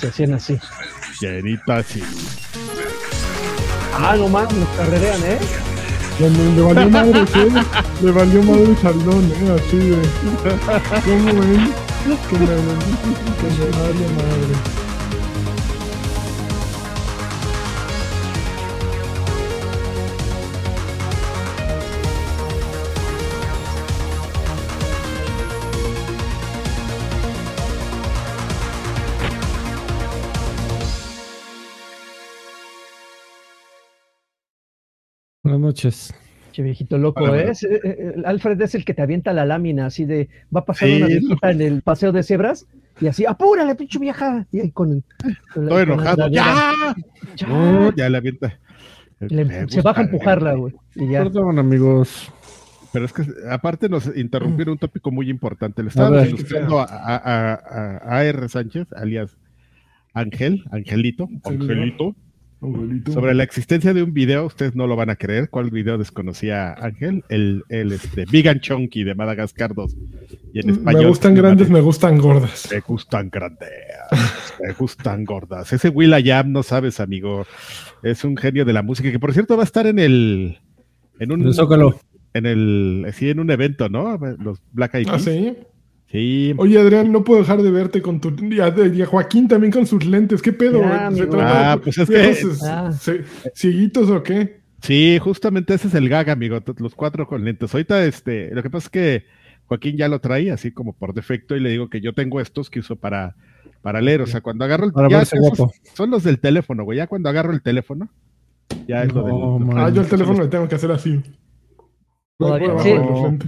Se hacían así. Llenita, sí. Ah, no mames, nos carrerean, ¿eh? Le, le valió madre, ¿qué? Le valió madre Chaldón, ¿eh? Así de. ¿Cómo ven? Que me, que me vale madre. Buenas noches. Che viejito loco, Hola, ¿eh? Es- eh, eh, Alfred es el que te avienta la lámina, así de, va pasando Sí, una viejita en el paseo de cebras, y así, apúrale, pinche vieja, y ahí con, con enojado. ¡Ya! Ya. No, ya la avienta. Le- se baja a empujarla, güey, y ya. Perdón, amigos. Pero es que aparte nos interrumpieron un tópico muy importante. Le estábamos ilustrando a, a, a, a- a R. Sánchez, alias Ángel, Angelito, Angelito, Abuelito. sobre la existencia de un video. Ustedes no lo van a creer. ¿Cuál video desconocía Ángel? El, el este, Big and Chunky de Madagascar 2. Y en español. Me gustan grandes, me gustan gordas. Me gustan grandes, me gustan gordas. Ese Will I Am, no sabes, amigo. Es un genio de la música, que por cierto va a estar en el. En un. El Zócalo. En el. Sí, en un evento, ¿no? Los Black Eyed ¿Ah, Peas. sí? Sí. Oye, Adrián, no puedo dejar de verte con tu. Y a, y a Joaquín también con sus lentes. ¿Qué pedo, Ya, güey? ¿Se amigo. trata Ah, de pues es que- Ah. ¿Cieguitos o qué? Sí, justamente ese es el gag, amigo. Los cuatro con lentes. Ahorita, este, lo que pasa es que Joaquín ya lo trae así como por defecto y le digo que yo tengo estos que uso para, para leer. O sea, cuando agarro el guapo. Son los del teléfono, güey. Ya cuando agarro el teléfono, ya es lo del. No. Ah, yo el teléfono le tengo que hacer así. Todavía- sí.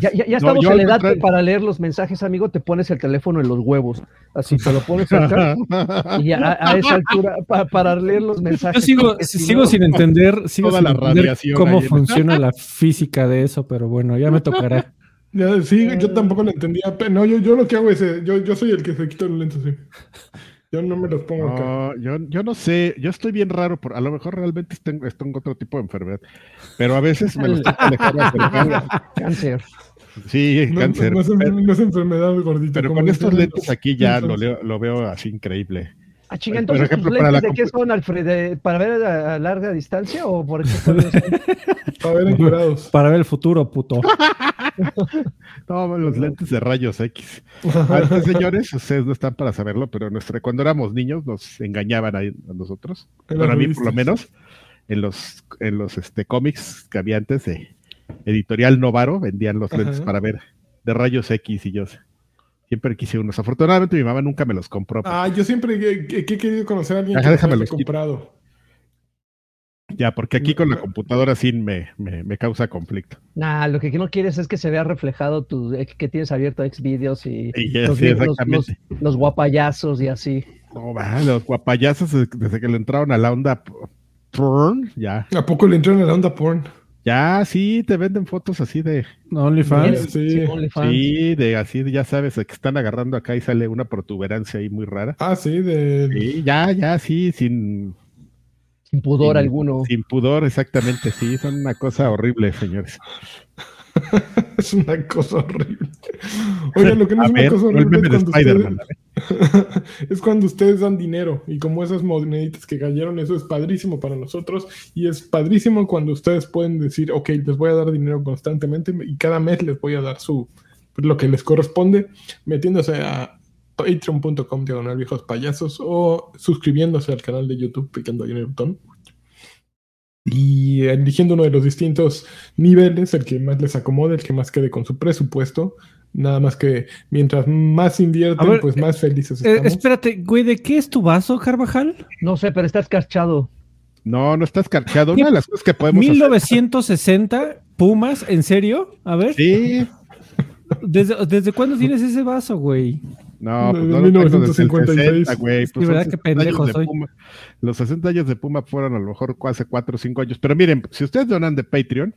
Ya, ya, ya No, estamos yo en la edad contrario. para leer los mensajes, amigo, te pones el teléfono en los huevos, así te lo pones acá, y a, a esa altura, pa- para leer los mensajes. Yo sigo, sigo no- sin entender, sigo Toda sin la entender radiación cómo funciona la física de eso, pero bueno, ya me tocará. Ya, sí, yo tampoco lo entendía. pero No, yo, yo lo que hago es. eh, Yo, yo soy el que se quita los lentes, sí. Yo no me los pongo acá. No, yo, yo no sé, yo estoy bien raro, por, a lo mejor realmente tengo, tengo otro tipo de enfermedad, pero a veces me los tengo dejar. Cáncer. Sí, No, cáncer. no es, no es enfermedad, gordito. pero con estos lentes aquí ya lo, leo- lo veo así increíble. Ah, chinga, Por entonces, ejemplo, ¿tus para lentes la de qué son, Alfred? ¿De- ¿Para ver a, a larga distancia o por qué son? Para ver encuerados. Para ver el futuro, puto. No, los lentes de rayos X. Antes, señores, ustedes no están para saberlo, pero nuestra, cuando éramos niños nos engañaban a nosotros. En Bueno, a mí por lo menos, en los, en los este, cómics que había antes de Editorial Novaro, vendían los lentes Ajá. para ver de rayos X y yo siempre quise unos. Afortunadamente mi mamá nunca me los compró. Ah, yo siempre he, he- querido conocer a alguien Ajá, que quito. comprado. Ya, porque aquí con la no. computadora sí me, me, me causa conflicto. Nah, lo que no quieres es que se vea reflejado tu, eh, que tienes abierto Xvideos y Y ya, los, sí, libros, los, exactamente. los guapayazos y así. No, va, los guapayazos desde, que le entraron a la onda porn, ya. ¿A poco le entraron a la onda porn? Ya, sí, te venden fotos así de, OnlyFans. Sí. OnlyFans. sí, de así, de, ya sabes, que están agarrando acá y sale una protuberancia ahí muy rara. Ah, sí, de. Sí, ya, ya, sí, sin, Sin pudor sin- alguno. sin pudor, exactamente, sí, son una cosa horrible, señores. Es una cosa horrible. Oigan, lo que no A es una cosa horrible es cuando, ustedes, es cuando ustedes dan dinero. Y como esas moneditas que cayeron, eso es padrísimo para nosotros. Y es padrísimo cuando ustedes pueden decir, ok, les voy a dar dinero constantemente y cada mes les voy a dar su lo que les corresponde, metiéndose a patreon.com diagonal viejos payasos o suscribiéndose al canal de YouTube picando ahí en el botón y eligiendo uno de los distintos niveles, el que más les acomode, el que más quede con su presupuesto. Nada más que mientras más invierten, ver, pues más felices Eh, estamos. espérate, güey, ¿de qué es tu vaso, Carvajal? No sé, pero está escarchado. No, no estás carchado. ¿Qué? Una de las cosas que podemos hacer- 1960, Pumas, ¿en serio? A ver, Sí, ¿desde, ¿desde cuándo tienes ese vaso, güey? No, pues no lo tengo desde el 1956. 60, güey. Sí, Pues ¿verdad? son Qué 60 años pendejo de soy. Puma. Los 60 años de Puma fueron a lo mejor hace 4 o 5 años. Pero miren, si ustedes donan de Patreon,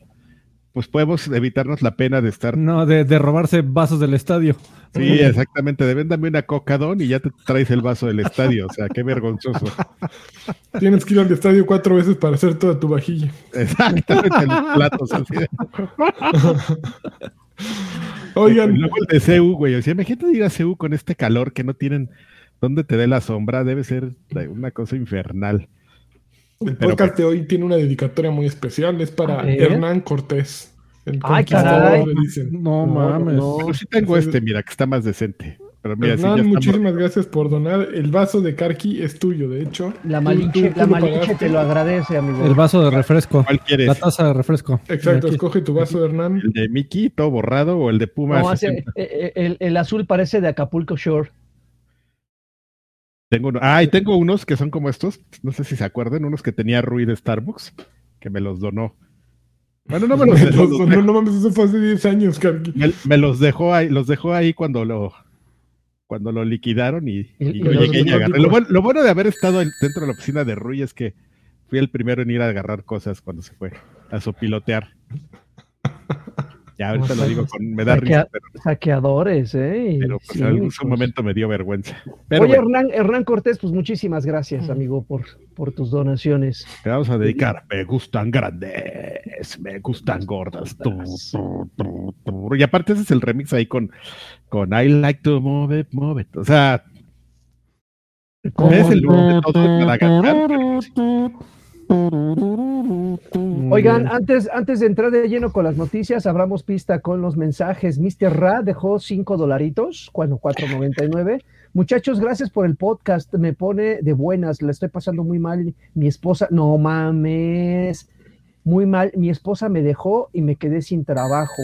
pues podemos evitarnos la pena de estar. No, de, de robarse vasos del estadio. Sí, exactamente. De véndame una cocadón y ya te traes el vaso del estadio. O sea, qué vergonzoso. Tienes que ir al estadio cuatro veces para hacer toda tu vajilla. Exactamente, los platos así. de- Oigan, luego el de CEU, güey. O sea, imagínate ir a CEU con este calor que no tienen donde te dé la sombra, debe ser una cosa infernal. El Pero podcast de hoy tiene una dedicatoria muy especial, es para. Hernán Cortés. el Ay, conquistador, caray. dicen. No, mames. no. Sí tengo este, mira, que está más decente. Pero mira, Hernán, muchísimas gracias por donar. El vaso de Karki es tuyo, de hecho. La Malinche, tú- tú la Malinche te lo agradece, amigo. El vaso de refresco. ¿Cuál quieres? La taza de refresco. Exacto, Aquí. escoge tu vaso, Hernán. ¿El de Mickey, todo borrado, o el de Puma? No, hace- 60? eh, eh, el, el azul parece de Acapulco Shore. Tengo uno. Ah, y tengo unos que son como estos. No sé si se acuerdan, unos que tenía Rui de Starbucks, que me los donó. Bueno, no me los, Me los- los- no, no mames, eso fue hace 10 años, Karki. me, me los dejó ahí, los dejó ahí cuando lo cuando lo liquidaron y, Y- y y yo los llegué y agarré. Lo bueno, lo bueno de haber estado en- dentro de la oficina de Rui es que fui el primero en ir a agarrar cosas cuando se fue a sopilotear. Ya ahorita lo digo con, me da risa, pero, saqueadores, ¿eh? Pero pues, sí, en algún pues. momento me dio vergüenza. Pero Oye, bueno, Hernán, Hernán Cortés, pues muchísimas gracias, amigo, por, por tus donaciones. te vamos a dedicar. Me gustan grandes, me gustan gordas. tu. Y aparte ese es el remix ahí con, con I like to move it, move it. O sea, es el lugar de todo para cantar. pero sí. Oigan, antes, antes de entrar de lleno con las noticias, abramos pista con los mensajes. Mr. Ra dejó 5 dolaritos, bueno, 4.99. Muchachos, gracias por el podcast. Me pone de buenas, la estoy pasando muy mal. Mi esposa, no mames, muy mal. Mi esposa me dejó y me quedé sin trabajo.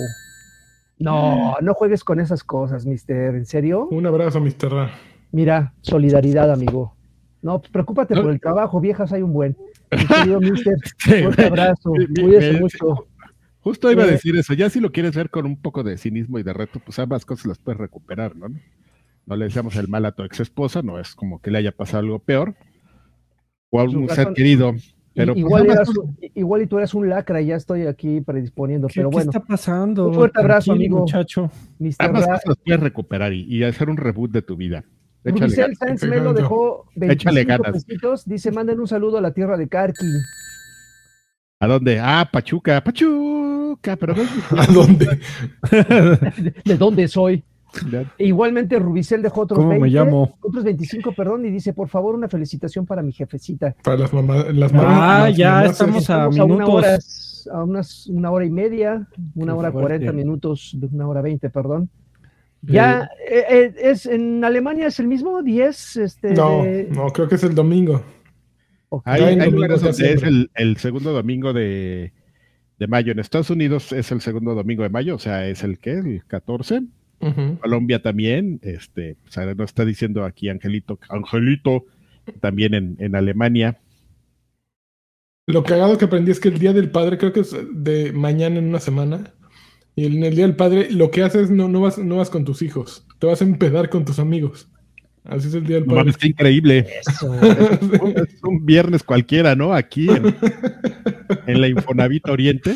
No, no juegues con esas cosas, Mister. ¿En serio? Un abrazo, Mr. Ra. Mira, solidaridad, amigo. No, pues preocúpate por el trabajo, viejas hay un buen. Mi querido Mister, fuerte abrazo, Mi- cuídese mucho. Justo iba a Eh, decir eso. Ya si lo quieres ver con un poco de cinismo y de reto, pues ambas cosas las puedes recuperar, ¿no? No le deseamos el mal a tu ex esposa, no es como que le haya pasado algo peor. O a un ser querido. Pero pues, igual, eras igual y tú eres un lacra y ya estoy aquí predisponiendo, ¿Qué, pero qué bueno, está pasando? un fuerte abrazo, amigo. muchacho. Mr. ambas Ra, cosas las puedes recuperar y, y hacer un reboot de tu vida. Ganas. Sáenz Melo dejó Échale 25 ganas. pesitos, dice, manden un saludo a la tierra de Carqui. ¿A dónde? Ah, Pachuca, Pachuca, pero ¿A dónde? ¿De, de dónde soy? Ya. E igualmente Rubicel dejó otros ¿Cómo me 20, llamo? otros 25, perdón, y dice, por favor, una felicitación para mi jefecita. Para las mamás. Las Ah, mamás- ya mamás- estamos a Estamos a una minutos. hora, a unas, una hora y media, una Qué hora cuarenta minutos, una hora veinte, perdón. Ya, eh, eh, es en Alemania es el mismo 10, este, No, no, creo que es el domingo. ok. Hay, hay lugares donde es el, el segundo domingo de, de mayo. En Estados Unidos es el segundo domingo de mayo, o sea, es el que, el 14. Ujú. Colombia también, este, o sea, nos está diciendo aquí Angelito, Angelito, también en, en Alemania. Lo cagado que aprendí es que el Día del Padre, creo que es de mañana en una semana. Y en el Día del Padre, lo que haces no, no vas, no vas con tus hijos, te vas a empedar con tus amigos. Así es el Día del No Padre. mames, qué increíble. Eso. Es un viernes cualquiera, ¿no? Aquí en, en la Infonavit Oriente,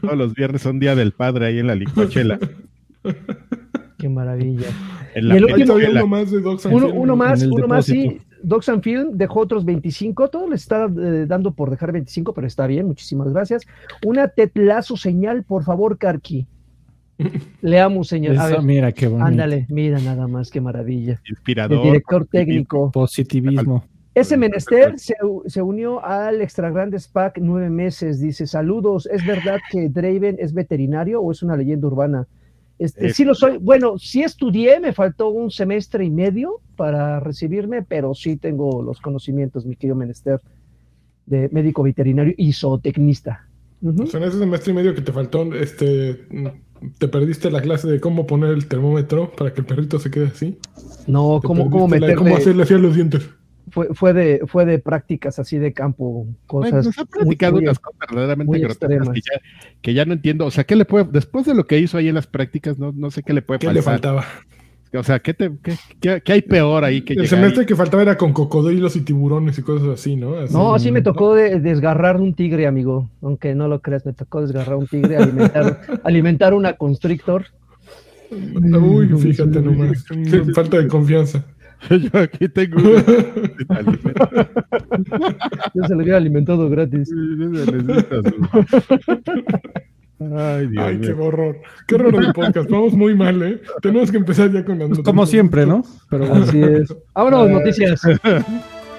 todos los viernes son Día del Padre ahí en la licuachela. Qué maravilla. En la Y el Hay último- uno más de Dogs and Uno, más, uno más, sí. Docs and Film dejó otros 25. Todo le está eh, dando por dejar 25, pero está bien. Muchísimas gracias. Una tetlazo señal, por favor, Karki. Leamos, señor. A Esa, ver, mira qué bonito. ándale, mira nada más, qué maravilla. El Inspirador. director técnico. Positivismo. Ese menester se, se unió al Extra Grandes Pack nueve meses. Dice: Saludos, ¿es verdad que Draven es veterinario o es una leyenda urbana? Este, Eh, sí lo soy. Bueno, sí estudié, me faltó un semestre y medio para recibirme, pero sí tengo los conocimientos, mi querido menester, de médico veterinario y zootecnista. Ujú. O sea, en ese semestre y medio que te faltó, este, te perdiste la clase de cómo poner el termómetro para que el perrito se quede así. No, ¿cómo, cómo la meterle? cómo hacerle así a los dientes. Fue, fue, de, fue de prácticas así de campo, Bueno, cosas. nos ha platicado muy- unas cosas verdaderamente muy grotescas extremas. que ya, que ya no entiendo. O sea, ¿qué le puede, después de lo que hizo ahí en las prácticas, no, no sé qué le puede ¿Qué le faltar? faltaba? O sea, ¿qué, te, qué, qué- qué hay peor ahí que El semestre ahí? que faltaba era con cocodrilos y tiburones y cosas así, ¿no? Así. No, así me tocó de- desgarrar un tigre, amigo. Aunque no lo creas, me tocó desgarrar un tigre, alimentar, alimentar una constrictor. Uy, fíjate nomás. Falta de confianza. Yo aquí tengo una- Yo se lo hubiera alimentado gratis. Ay, Dios Ay, qué horror. Qué horror de podcast. Vamos muy mal, ¿eh? Tenemos que empezar ya con las Pues noticias. como siempre, ¿no? Pero bueno. Así es. Vámonos, noticias.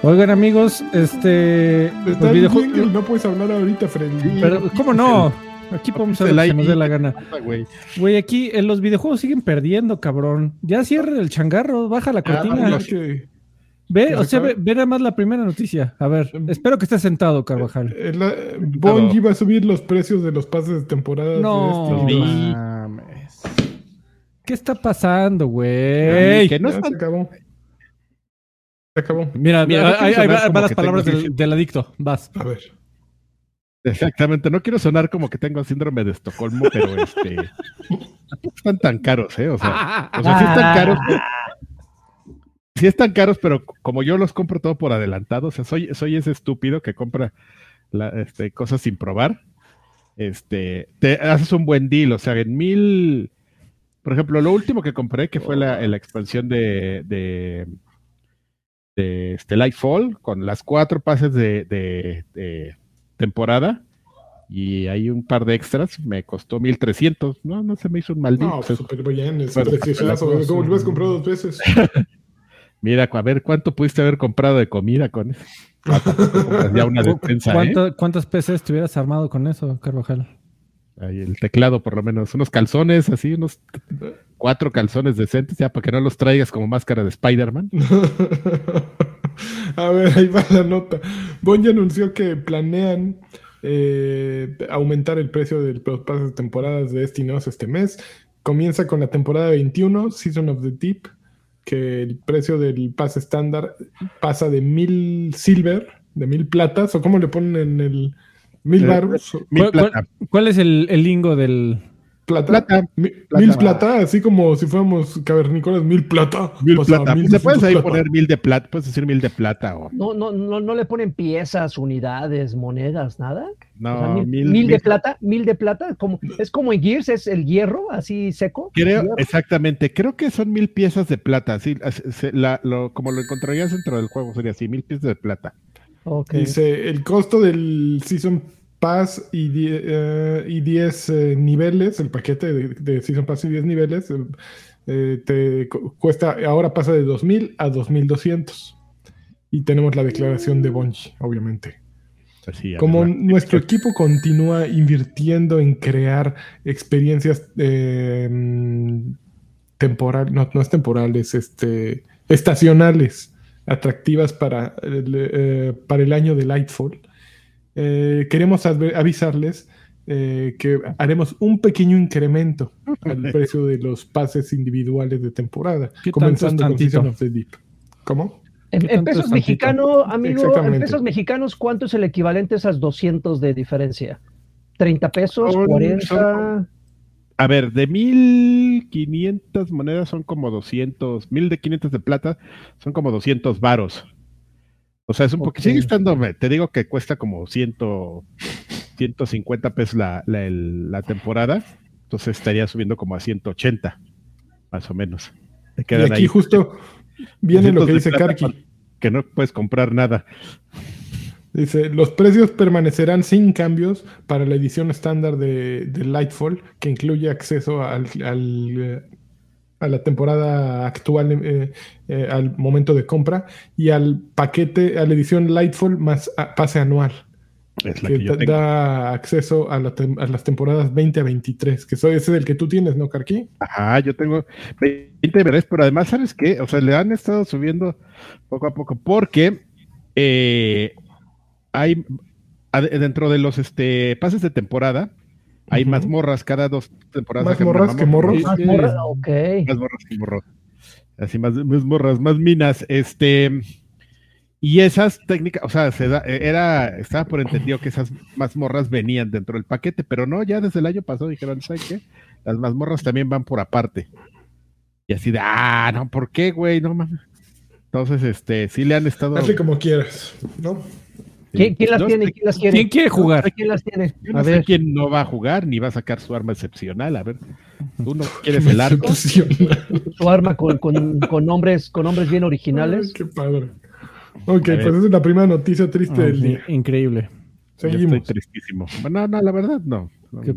Oigan, amigos, este. Está videojuegos. que no puedes hablar ahorita, Freddy. Pero, ¿cómo no? Aquí podemos hacer lo que se nos dé la gana. Güey. Güey, aquí en los videojuegos siguen perdiendo, cabrón. Ya cierra el changarro, baja la Ah, cortina. ve, o sea, ve, ve nada más la primera noticia. A ver, espero que estés sentado, Carvajal. eh, la- Bungie va a subir los precios de los pases de temporada. No. de este mames. ¿Qué está pasando, güey? Que no Ya están- se acabó. Se acabó. Mira, Mira, como van las palabras del adicto. Vas. A ver. Exactamente, no quiero sonar como que tengo síndrome de Estocolmo, pero este están tan caros, ¿eh? O sea, o sea, sí están caros. pero- Sí están caros, pero como yo los compro todo por adelantado, o sea, soy, soy ese estúpido que compra la- este, cosas sin probar. Este, te haces un buen deal, o sea, en mil, por ejemplo, lo último que compré, que fue la, la expansión de, de, de este, Lightfall, con las cuatro pases de, de- de temporada, y hay un par de extras, me costó 1300, no, no se me hizo un mal deal. No, pues, súper bien. Es Bueno, Como lo has comprado dos veces. Mira, a ver, ¿cuánto pudiste haber comprado de comida con eso? Ah, compras ya una despensa, ¿eh? ¿Cuánto- ¿Cuántas PCs te hubieras armado con eso, Carvajal? Ahí el teclado, por lo menos. Unos calzones, así, unos cuatro calzones decentes, ya para que no los traigas como máscara de Spider-Man. A ver, ahí va la nota. Bungie anunció que planean eh, aumentar el precio de los pases de temporadas de Destiny 2 este mes. Comienza con la temporada 21, Season of the Deep, que el precio del pase estándar pasa de mil silver, de mil platas, o cómo le ponen en el mil Eh, baros, ¿Cuál, cuál- plata. cuál es el, el lingo del. Plata, Plata. Mi- Plata. mil plata, así como si fuéramos cavernícolas, mil plata. Mil plata. mil Pues le puedes ahí plata. poner mil de plata, puedes decir mil de plata o No, no, no, no le ponen piezas, unidades, monedas, nada. no, O sea, mil, mil, mil de plata, mil de plata, como, es como en Gears, es el hierro así seco. Creo, exactamente, creo que son mil piezas de plata, así, as- se- la- lo- como lo encontrarías dentro del juego, sería así, mil piezas de plata. Dice, el costo del Season Pass y 10 eh, y 10 eh, niveles, el paquete de, de Season Pass y 10 niveles, eh, te cu- cuesta, ahora pasa de 2000 a 2200. Y tenemos la declaración de Bungie, obviamente. Como nuestro equipo continúa invirtiendo en crear experiencias eh, temporales, no, no es temporales, este, estacionales, atractivas para el, para el año de Lightfall, eh, queremos avisarles eh, que haremos un pequeño incremento al precio de los pases individuales de temporada, ¿Qué comenzando tanto con Season of the Deep. ¿Cómo? En, ¿Qué en pesos mexicanos, amigo, en pesos mexicanos, ¿cuánto es el equivalente a esas 200 de diferencia? ¿30 pesos? Son- ¿40? son- A ver, de 1500 monedas son como 200, 1000 de 500 de plata son como 200 varos. O sea, es un poco, Ok. sigue estando, te digo que cuesta como 100, 150 pesos la, la, el- la temporada, entonces estaría subiendo como a 180, más o menos. Te Y aquí ahí justo viene lo 200 que dice Karki. que no puedes comprar nada. Dice, los precios permanecerán sin cambios para la edición estándar de, de Lightfall, que incluye acceso al, al, a la temporada actual eh, eh, al momento de compra y al paquete, a la edición Lightfall más a- pase anual, Es la que que yo da- tengo. acceso a, la tem- a las temporadas 20 a 23, que soy ese del que tú tienes, ¿no, Karki? Ajá, yo tengo 20 veces, pero además, ¿sabes qué? O sea, le han estado subiendo poco a poco, porque eh, hay dentro de los este, pases de temporada, hay Ujú. mazmorras cada dos temporadas. ¿Más sacan una morras que morros? Morra- ok. Más morras que morros. Así, más, más morras, más minas. Este. Y esas técnicas, o sea, se da- era, estaba por entendido que esas mazmorras venían dentro del paquete, pero no, ya desde el año pasado dijeron, ¿sabes qué? Las mazmorras también van por aparte. Y así de, ah, no, ¿por qué, güey? No mames. Entonces, este, sí le han estado. Hazle como quieras, ¿no? ¿Quién, quién las tiene? sé- ¿Quién las quiere? ¿Quién quiere jugar? ¿Quién las tiene? Yo no A sé ver. quién no va a jugar ni va a sacar su arma excepcional. A ver, tú no quieres el arco. Su arma con, con, con nombres, con nombres bien originales. Ay, qué padre. Ok, A ver. pues esa es la primera noticia triste Ah, del día. increíble. Yo Seguimos. estoy tristísimo. Bueno, no, la verdad no. no Que-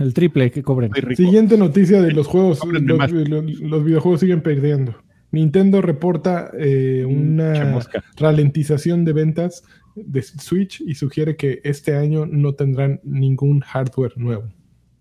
el triple que cobren. Siguiente noticia de los juegos. Los, más. los- los videojuegos siguen perdiendo. Nintendo reporta eh, una ralentización de ventas de Switch y sugiere que este año no tendrán ningún hardware nuevo.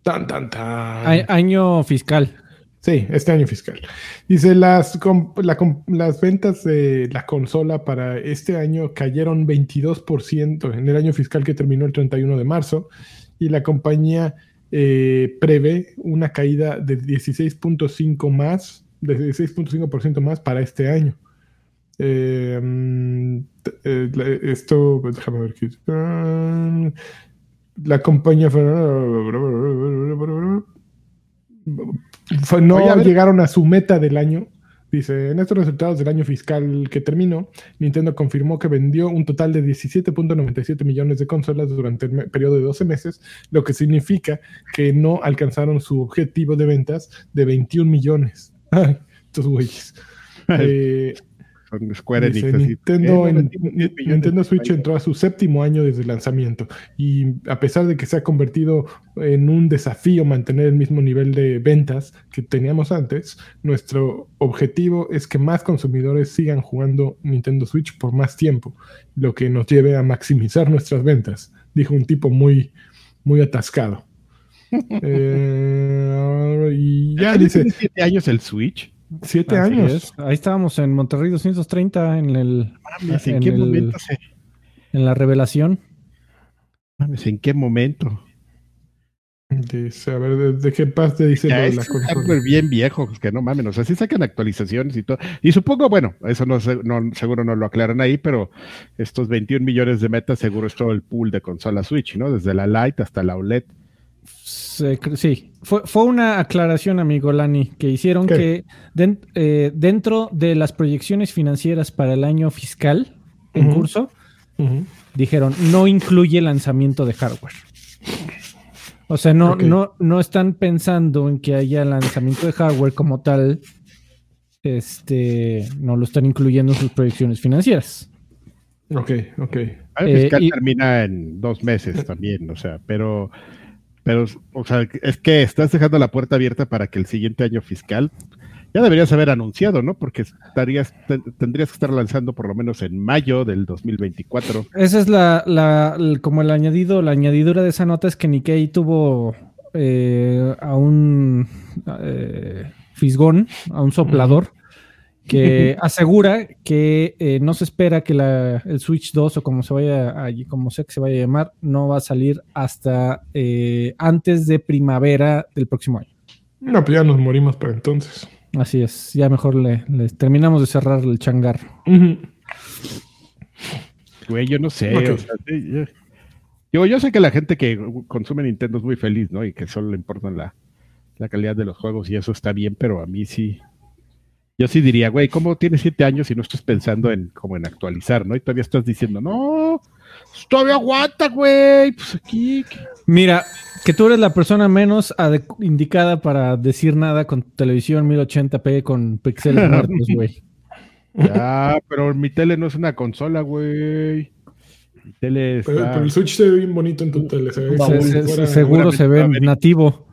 Tan, tan, tan. A- año fiscal. Sí, este año fiscal. Dice, las, la las ventas de la consola para este año cayeron 22% en el año fiscal que terminó el 31 de marzo y la compañía eh, prevé una caída de 16.5 más, de 16.5% más para este año. Eh, mm, eh, esto, déjame ver La compañía fue- no Oye, a llegaron a su meta del año. Dice, en estos resultados del año fiscal que terminó, Nintendo confirmó que vendió un total de 17.97 millones de consolas durante el periodo de 12 meses, lo que significa que no alcanzaron su objetivo de ventas de 21 millones. Estos güeyes. Eh, Son Square Enix. Dice, así, Nintendo, eh, bueno, en- tiene 10 millones Nintendo de Switch entró a su séptimo año desde el lanzamiento y a pesar de que se ha convertido en un desafío mantener el mismo nivel de ventas que teníamos antes, nuestro objetivo es que más consumidores sigan jugando Nintendo Switch por más tiempo, lo que nos lleve a maximizar nuestras ventas, dijo un tipo muy, muy atascado. Eh, y ya ¿Tiene dice, 7 años el Switch? Siete Así años. es. Ahí estábamos en Monterrey 230 en el Mames, ¿en En qué el- momento se- en la revelación. mames, ¿en qué momento? Dice, a ver, ¿de, de qué parte dice lo Ya de es la consola? hardware bien viejo, que no mames, o sea, sí sacan actualizaciones y todo. Y supongo, bueno, eso no, sé- no seguro no lo aclaran ahí, pero estos 21 millones de metas seguro es todo el pool de consola Switch, ¿no? Desde la Lite hasta la OLED. Sí, fue, fue una aclaración, amigo Lani, que hicieron ¿Qué? que eh, dentro de las proyecciones financieras para el año fiscal en curso, dijeron no incluye lanzamiento de hardware. O sea, no, no, no están pensando en que haya lanzamiento de hardware como tal. Este no lo están incluyendo en sus proyecciones financieras. Ok, ok. El Eh, fiscal y- termina en dos meses también, o sea, pero, pero, o sea, es que estás dejando la puerta abierta para que el siguiente año fiscal ya deberías haber anunciado, ¿no? Porque estarías, te- tendrías que estar lanzando por lo menos en mayo del 2024. Esa es la, la- como el añadido, la añadidura de esa nota es que Nikkei tuvo eh, a un eh, fisgón, a un soplador, que asegura que eh, no se espera que la, el Switch 2 o como se vaya a, como sea que se vaya a llamar, no va a salir hasta eh, antes de primavera del próximo año. No, pues ya nos morimos para entonces. Así es, ya mejor le, le terminamos de cerrar el changar. Güey, yo no sé. O sea, yo, yo sé que la gente que consume Nintendo es muy feliz, ¿no? Y que solo le importan la, la calidad de los juegos y eso está bien, pero a mí sí. Yo sí diría, güey, ¿cómo tienes siete años y no estás pensando en como en actualizar, ¿no? Y todavía estás diciendo, no, pues todavía aguanta, güey. Pues aquí. Mira, que tú eres la persona menos indicada para decir nada con televisión 1080p con píxeles muertos, güey. Ya, pero mi tele no es una consola, güey. Mi tele está. Pero, pero el Switch se ve bien bonito en tu tele. Se ve Se- como si se- fuera- seguro se ve nativo.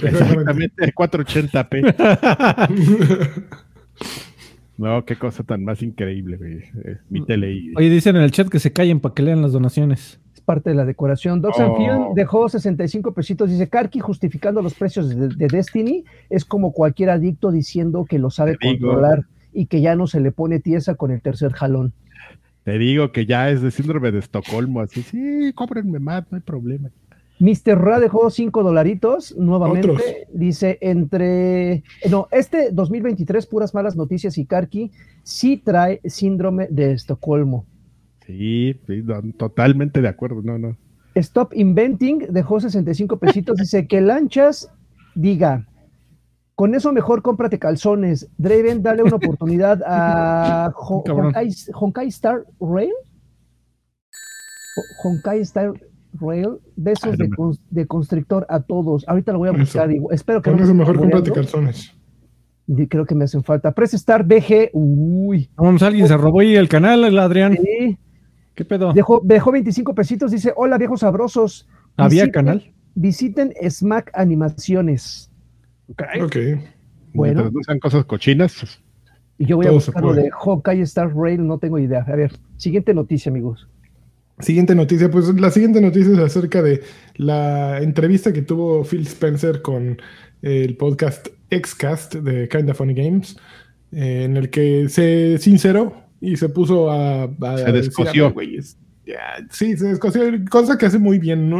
Exactamente, 480p. No, qué cosa tan más increíble, güey. Eh, Mi tele y. Oye, dicen en el chat que se callen para que lean las donaciones. Es parte de la decoración. Docs and Oh. Film dejó 65 pesitos. Dice Karki justificando los precios de, de Destiny. Es como cualquier adicto diciendo que lo sabe Te digo. controlar y que ya no se le pone tiesa con el tercer jalón. Te digo que ya es de síndrome de Estocolmo, así, sí, cóbrenme más, no hay problema. Mr. Ra dejó 5 dolaritos nuevamente. Otros. Dice entre. No, este 2023, puras malas noticias y Karki sí trae síndrome de Estocolmo. Sí, sí, no, totalmente de acuerdo, no, no. Stop Inventing dejó 65 pesitos. Dice que Lanchas diga, con eso mejor cómprate calzones. Draven, dale una oportunidad a Ho- Cabrón. Honkai, Honkai Star Rail. Ho- Honkai Star Rail. Besos Ay, de, me- cons- de constrictor a todos. Ahorita lo voy a buscar. Espero que Con no me eso esté mejor cómprate calzones. Creo que me hacen falta. Press Star BG. Uy. Vamos, alguien se robó ahí el canal, el Adrián. Sí. ¿Qué pedo? Dejó, dejó 25 pesitos. Dice: Hola, viejos sabrosos. ¿Había Visiten- canal? visiten Smack Animaciones. Ok. okay. Bueno. Mientras no sean cosas cochinas. Y yo voy a buscar lo de Hawkeye Star Rail, no tengo idea. A ver, siguiente noticia, amigos. Siguiente noticia, pues la siguiente noticia es acerca de la entrevista que tuvo Phil Spencer con el podcast Xcast de Kinda Funny Games, eh, en el que se sinceró y se puso a... se descoció. sí, se descoció, cosa que hace muy bien.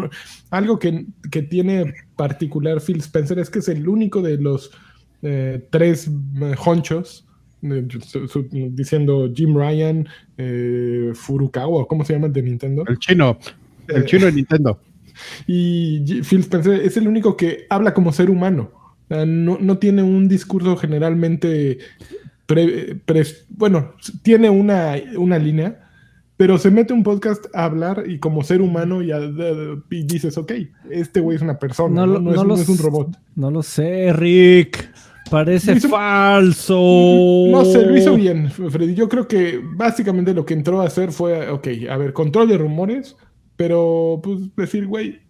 Algo que, que, tiene particular Phil Spencer es que es el único de los eh, tres eh, diciendo Jim Ryan, eh, Furukawa, ¿cómo se llama el de Nintendo? El chino, el chino de Nintendo. Y Phil Spencer es el único que habla como ser humano. No, tiene un discurso generalmente. bueno, tiene una, una línea, pero se mete un podcast a hablar y como ser humano y, dices, ok, este güey es una persona, no, no es, un robot. No lo sé, Rick. Parece falso. No sé, lo hizo bien, Freddy. Yo creo que básicamente lo que entró a hacer fue, ok, a ver, control de rumores, pero pues decir, güey,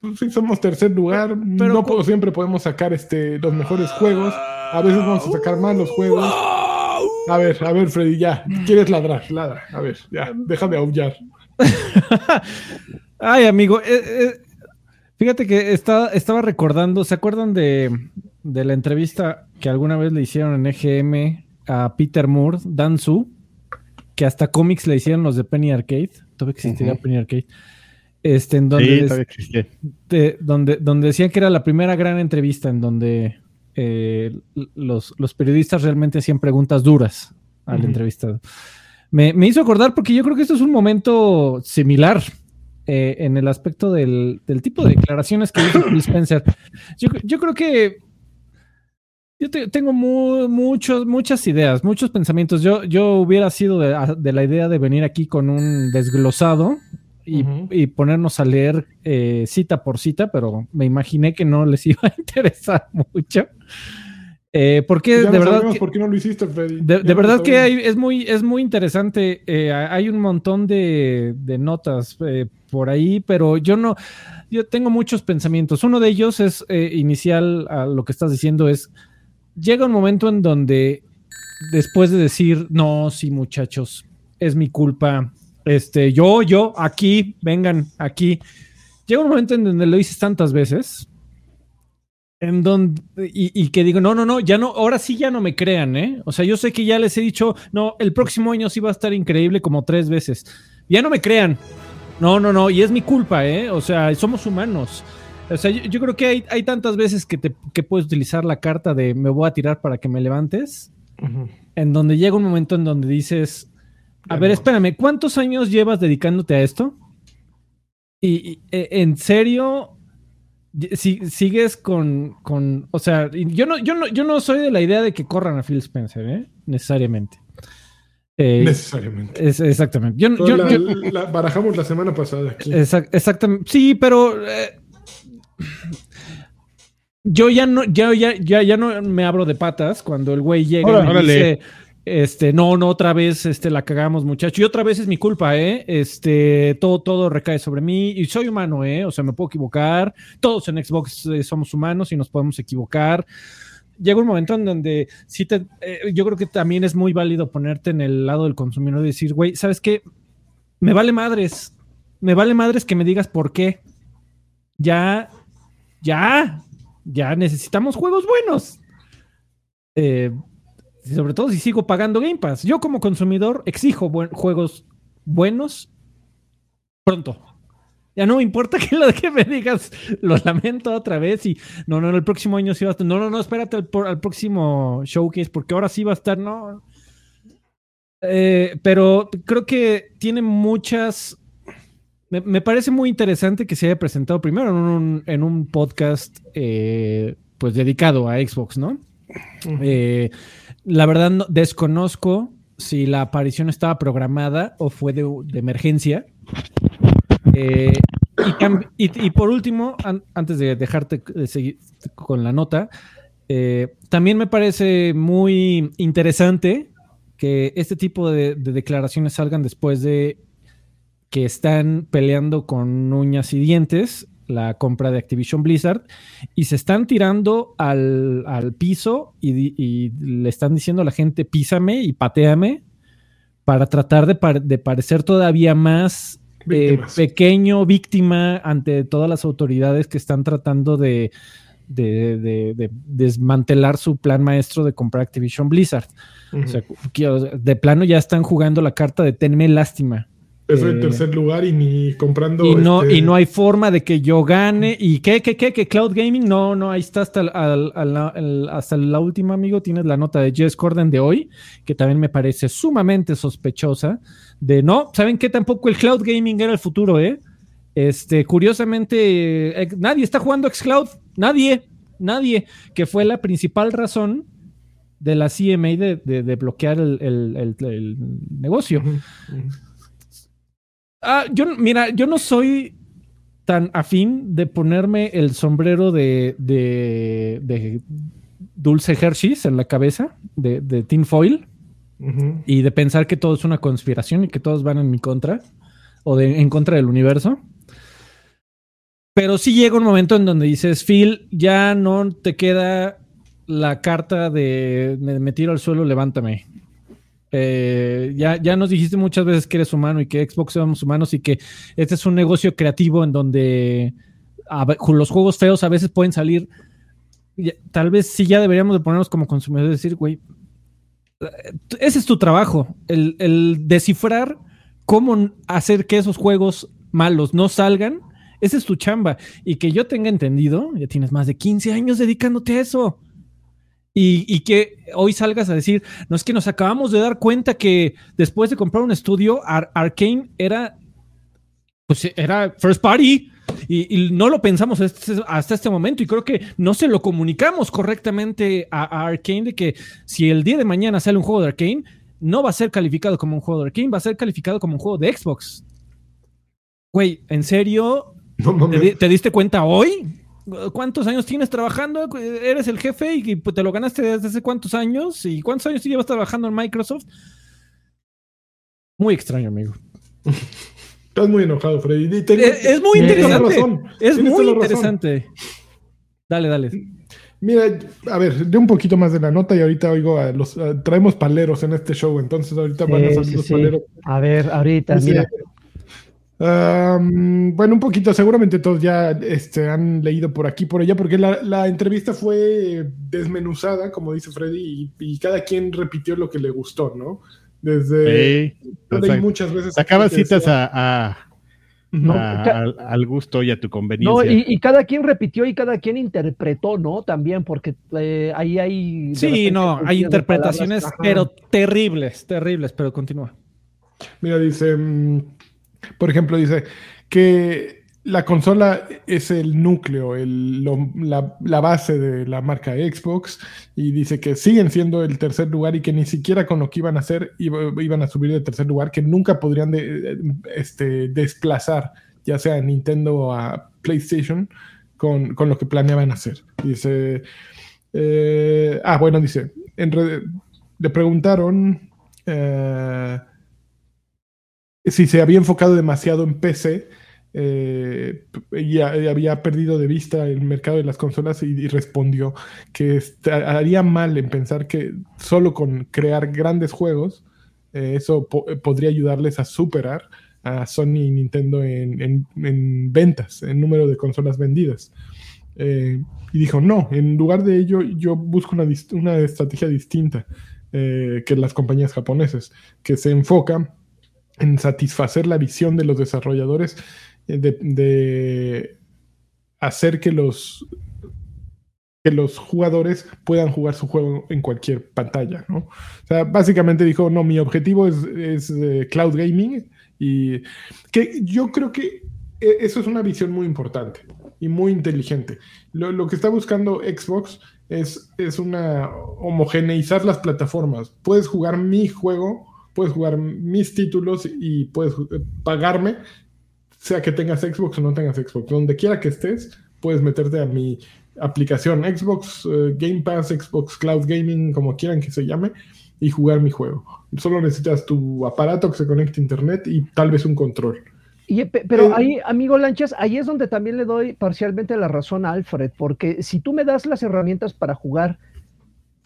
pues sí somos tercer lugar, pero, no siempre podemos sacar este, los mejores juegos, a veces vamos a sacar malos juegos. A ver, a ver, Freddy, ya, quieres ladrar, ladra, a ver, ya, deja de aullar. Ay, amigo, eh, eh, fíjate que estaba recordando, ¿se acuerdan de, de la entrevista que alguna vez le hicieron en EGM a Peter Moore, Dan Su, que hasta cómics le hicieron los de Penny Arcade. Todavía existía Penny Arcade. Este, en donde, sí, donde, donde decían que era la primera gran entrevista en donde eh, los, periodistas realmente hacían preguntas duras al entrevistado. Me, hizo acordar porque yo creo que esto es un momento similar eh, en el aspecto del, tipo de declaraciones que hizo Spencer. Yo, yo creo que yo tengo muchos, muchas ideas, muchos pensamientos. Yo, yo hubiera sido de, la idea de venir aquí con un desglosado y, ponernos a leer eh, cita por cita, pero me imaginé que no les iba a interesar mucho. Eh, porque de verdad. ¿Por qué no lo hiciste, Freddy? De, verdad que es, muy, es muy interesante. Eh, hay un montón de, de notas por ahí, pero yo no. Yo tengo muchos pensamientos. Uno de ellos es inicial a lo que estás diciendo: es llega un momento en donde después de decir, no, sí, muchachos, es mi culpa, este, yo, yo, aquí, vengan, aquí, llega un momento en donde lo dices tantas veces, en donde, y, que digo, no, no, no, ya no, ahora sí ya no me crean, ¿eh? O sea, yo sé que ya les he dicho, no, el próximo año sí va a estar increíble como tres veces. Ya no me crean. No, no, no, y es mi culpa, ¿eh? O sea, somos humanos. O sea, yo, creo que hay, hay, tantas veces que, te, que puedes utilizar la carta de me voy a tirar para que me levantes, en donde llega un momento en donde dices, a ver, espérame, ¿cuántos años llevas dedicándote a esto? Y, e, en serio, si, sigues con, con, o sea, yo no, yo, no, yo no soy de la idea de que corran a Phil Spencer, ¿eh? necesariamente. Eh, necesariamente. exactamente. Yo, la, barajamos la semana pasada. exactamente. Sí, pero eh, yo ya no, ya, ya, ya, ya no me abro de patas cuando el güey llega y me dice, este, no, no, otra vez, este, la cagamos, muchacho. Y otra vez es mi culpa, ¿eh? Este, todo, todo recae sobre mí. Y soy humano, ¿eh? O sea, me puedo equivocar. Todos en Xbox eh, somos humanos y nos podemos equivocar. Llega un momento en donde sí te, eh, yo creo que también es muy válido ponerte en el lado del consumidor y decir, güey, ¿sabes qué? Me vale madres. Me vale madres que me digas por qué. Ya ya, ya necesitamos juegos buenos. Eh, sobre todo si sigo pagando Game Pass. Yo como consumidor exijo juegos buenos pronto. Ya no me importa que lo que me digas, lo lamento otra vez y no, no, el próximo año sí va a estar. No, no, no, espérate al, al próximo showcase porque ahora sí va a estar, no. Eh, pero creo que tiene muchas me, parece muy interesante que se haya presentado primero en un, podcast eh, pues dedicado a Xbox, ¿no? Eh, la verdad desconozco si la aparición estaba programada o fue de, emergencia. Eh, y, por último, antes de dejarte seguir con la nota, también me parece muy interesante que este tipo de declaraciones salgan después de que están peleando con uñas y dientes la compra de Activision Blizzard y se están tirando al, piso y, le están diciendo a la gente písame y pateame para tratar de, parecer todavía más eh, pequeño, víctima ante todas las autoridades que están tratando de, de, desmantelar su plan maestro de comprar Activision Blizzard. O sea, de plano ya están jugando la carta de tenme lástima. Es el eh, tercer lugar y ni comprando. Y no, y este no hay forma de que yo gane. ¿Y qué, qué, qué? ¿Que Cloud Gaming? No, no, ahí está hasta, hasta la última, amigo. Tienes la nota de Jess Corden de hoy, que también me parece sumamente sospechosa. De no, ¿saben qué? Tampoco el Cloud Gaming era el futuro, ¿eh? Este, curiosamente, eh, nadie está jugando Xcloud. Nadie, nadie. Que fue la principal razón de la CMA de, bloquear el, negocio. Ah, yo, mira, yo no soy tan afín de ponerme el sombrero de, de, Dulce Hershey's en la cabeza, de, de Tin Foil, y de pensar que todo es una conspiración y que todos van en mi contra, o de, en contra del universo. Pero sí llega un momento en donde dices, Phil, ya no te queda la carta de me tiro al suelo, levántame. Eh, ya, ya nos dijiste muchas veces que eres humano y que Xbox somos humanos y que este es un negocio creativo en donde los juegos feos a veces pueden salir. Tal vez sí ya deberíamos de ponernos como consumidores y decir, güey, ese es tu trabajo, el, el, descifrar cómo hacer que esos juegos malos no salgan. Esa es tu chamba. Y que yo tenga entendido, ya tienes más de 15 años dedicándote a eso. Y, que hoy salgas a decir, no es que nos acabamos de dar cuenta que después de comprar un estudio, Arkane era, pues era first party. Y, no lo pensamos hasta este momento y creo que no se lo comunicamos correctamente a, Arkane de que si el día de mañana sale un juego de Arkane, no va a ser calificado como un juego de Arkane, va a ser calificado como un juego de Xbox. Güey, ¿en serio? ¿Te, diste cuenta hoy? ¿Cuántos años tienes trabajando? Eres el jefe y pues, te lo ganaste desde hace cuántos años. ¿Y cuántos años llevas trabajando en Microsoft? Muy extraño, amigo. Estás muy enojado, Freddy. Es, muy interesante. Es muy interesante. Dale, dale. Mira, a ver, de un poquito más de la nota y ahorita oigo a los traemos paleros en este show, entonces ahorita van a salir los paleros. A ver, ahorita, mira bueno, un poquito, seguramente todos ya este, han leído por aquí, por allá, porque la, entrevista fue desmenuzada, como dice Freddy, y, cada quien repitió lo que le gustó, ¿no? Desde... Sí, muchas veces... Sacaba citas a, al gusto y a tu conveniencia. No, y, cada quien repitió y cada quien interpretó, ¿no? También, porque eh, ahí hay... Sí, no, hay interpretaciones, pero terribles, terribles, pero continúa. Mira, dice... Mm, por ejemplo, dice que la consola es el núcleo, la, base de la marca Xbox y dice que siguen siendo el tercer lugar y que ni siquiera con lo que iban a hacer iban a subir de tercer lugar, que nunca podrían este, desplazar ya sea Nintendo a PlayStation con, lo que planeaban hacer. Dice, eh, ah, bueno, dice, le preguntaron... Eh, si se había enfocado demasiado en PC eh, y, había perdido de vista el mercado de las consolas y, respondió que haría mal en pensar que solo con crear grandes juegos eh, eso podría ayudarles a superar a Sony y Nintendo en, ventas, en número de consolas vendidas. Eh, y dijo, no, en lugar de ello yo busco una, una estrategia distinta que las compañías japonesas, que se enfoca en satisfacer la visión de los desarrolladores eh, de, hacer que los, que los jugadores puedan jugar su juego en cualquier pantalla, ¿no? O sea, básicamente dijo, no, mi objetivo es, eh, cloud gaming y que yo creo que eh, eso es una visión muy importante y muy inteligente. Lo, que está buscando Xbox es, es una homogeneizar las plataformas. Puedes jugar mi juego puedes jugar mis títulos y puedes eh, pagarme, sea que tengas Xbox o no tengas Xbox. Donde quiera que estés, puedes meterte a mi aplicación Xbox eh, Game Pass, Xbox Cloud Gaming, como quieran que se llame, y jugar mi juego. Solo necesitas tu aparato que se conecte a internet y tal vez un control. Y, pero Eh, ahí, amigo Lanchas, ahí es donde también le doy parcialmente la razón a Alfred, porque si tú me das las herramientas para jugar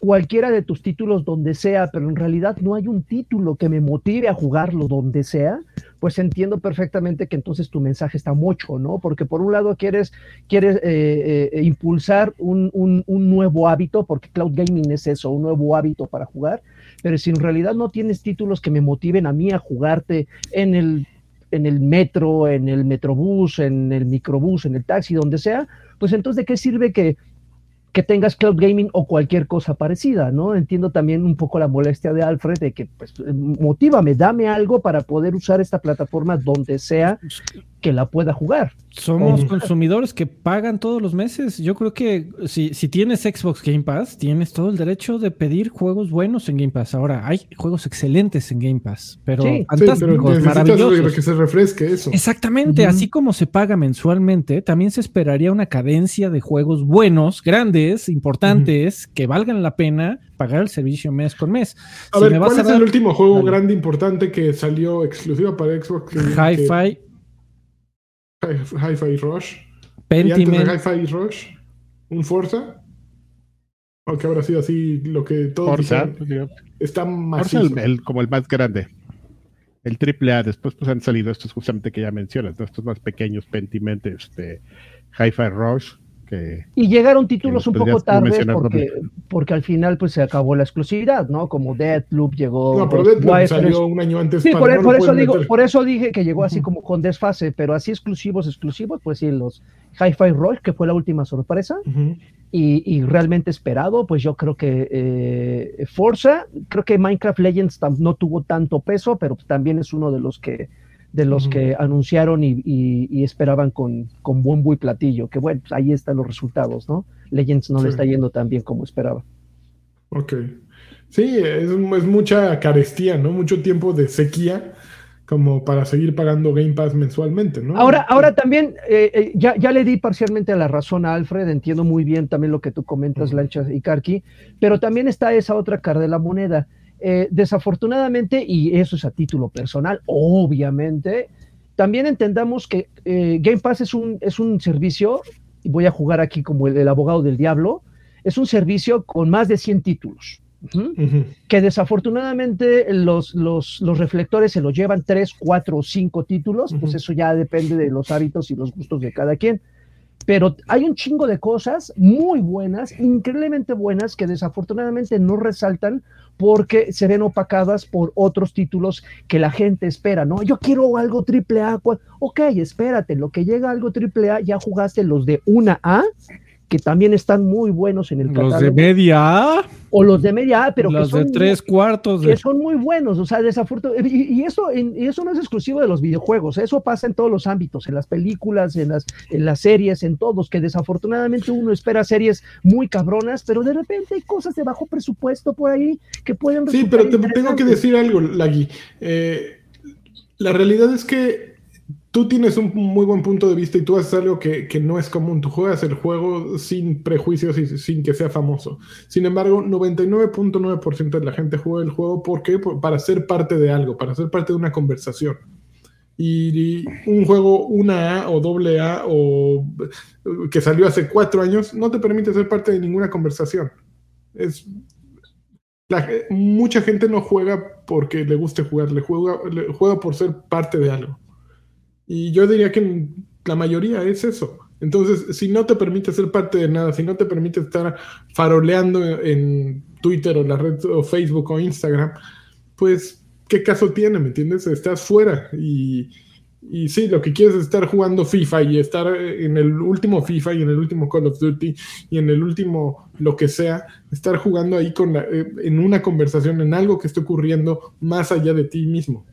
cualquiera de tus títulos donde sea, pero en realidad no hay un título que me motive a jugarlo donde sea, pues entiendo perfectamente que entonces tu mensaje está mucho, ¿no? Porque por un lado quieres, quieres eh, eh, impulsar un, un, un, nuevo hábito, porque cloud gaming es eso, un nuevo hábito para jugar, pero si en realidad no tienes títulos que me motiven a mí a jugarte en el en el metro, en el metrobús, en el microbús, en el taxi, donde sea, pues entonces de qué sirve que, que tengas cloud gaming o cualquier cosa parecida, ¿no? Entiendo también un poco la molestia de Alfred de que, pues, motívame, dame algo para poder usar esta plataforma donde sea que la pueda jugar. Somos consumidores que pagan todos los meses. Yo creo que si, si tienes Xbox Game Pass, tienes todo el derecho de pedir juegos buenos en Game Pass. Ahora, hay juegos excelentes en Game Pass, pero Sí. fantásticos, Sí, pero maravillosos. que se refresque eso. Exactamente, así como se paga mensualmente, también se esperaría una cadencia de juegos buenos, grandes, importantes, que valgan la pena pagar el servicio mes con mes. A Si ver, me vas ¿cuál a es dar el último juego Dale. grande importante que salió exclusivo para Xbox? Hi-Fi, que- Hi-Fi Rush. Y Pentiment, antes de Hi-Fi Rush, un Forza. Aunque habrá sido así lo que todos Forza, dijeron. pues, Está el- como el más grande. El triple A, después pues han salido estos justamente que ya mencionas, ¿no? estos más pequeños, Pentiment, este, Hi-Fi Rush, que Y llegaron títulos un poco tarde porque, porque al final pues se acabó la exclusividad, ¿no? Como Deathloop llegó. No, pero Deathloop salió un año antes. Sí, para- por, no lo por eso digo, meter. por eso dije que llegó así como con desfase, pero así exclusivos, exclusivos, pues sí, los Hi-Fi Rush, que fue la última sorpresa, Ujú. y, y realmente esperado, pues yo creo que eh, Forza, creo que Minecraft Legends no tuvo tanto peso, pero también es uno de los que de los que anunciaron y, y- y esperaban con, con bombo y platillo, que bueno, pues ahí están los resultados, ¿no? Legends no le está yendo tan bien como esperaba. Ok. Sí, es, es mucha carestía, ¿no? Mucho tiempo de sequía como para seguir pagando Game Pass mensualmente, ¿no? Ahora, ahora también, eh, eh, ya, ya le di parcialmente la razón a Alfred, entiendo muy bien también lo que tú comentas, Ujú. Lanchas y Karki, pero también está esa otra cara de la moneda. Eh, desafortunadamente, y eso es a título personal, obviamente, también entendamos que eh, Game Pass es un, es un servicio, y voy a jugar aquí como el, el abogado del diablo, es un servicio con más de 100 títulos. Que desafortunadamente los, los, los reflectores se los llevan tres, cuatro o cinco títulos, pues eso ya depende de los hábitos y los gustos de cada quien. Pero hay un chingo de cosas muy buenas, increíblemente buenas, que desafortunadamente no resaltan porque se ven opacadas por otros títulos que la gente espera, ¿no? Yo quiero algo triple A. Ok, espérate, lo que llega algo triple A, ya jugaste los de una A, que también están muy buenos en el los de catálogo, media, o los de media A, pero que los de son tres cuartos. que De... son muy buenos, o sea, desafortunadamente, y, y eso, en- y eso no es exclusivo de los videojuegos, eso pasa en todos los ámbitos, en las películas, en las, en las series, en todos, que desafortunadamente uno espera series muy cabronas, pero de repente hay cosas de bajo presupuesto por ahí que pueden Sí, pero te tengo que decir algo, Lagui. Eh, la realidad es que tú tienes un muy buen punto de vista y tú haces algo que, que no es común. Tú juegas el juego sin prejuicios y sin que sea famoso. Sin embargo, 99.9% de la gente juega el juego ¿por qué? Por- para ser parte de algo, para ser parte de una conversación. Y un juego una A o doble A o que salió hace cuatro años no te permite ser parte de ninguna conversación. Es mucha gente no juega porque le guste jugar, le juega, le juega por ser parte de algo. Y yo diría que la mayoría es eso. Entonces, si no te permite ser parte de nada, si no te permite estar faroleando en Twitter o la red o Facebook o Instagram, pues, ¿qué caso tiene? ¿Me entiendes? Estás fuera y, y sí, lo que quieres es estar jugando FIFA y estar en el último FIFA y en el último Call of Duty y en el último lo que sea, estar jugando ahí con la- eh, en una conversación, en algo que esté ocurriendo más allá de ti mismo.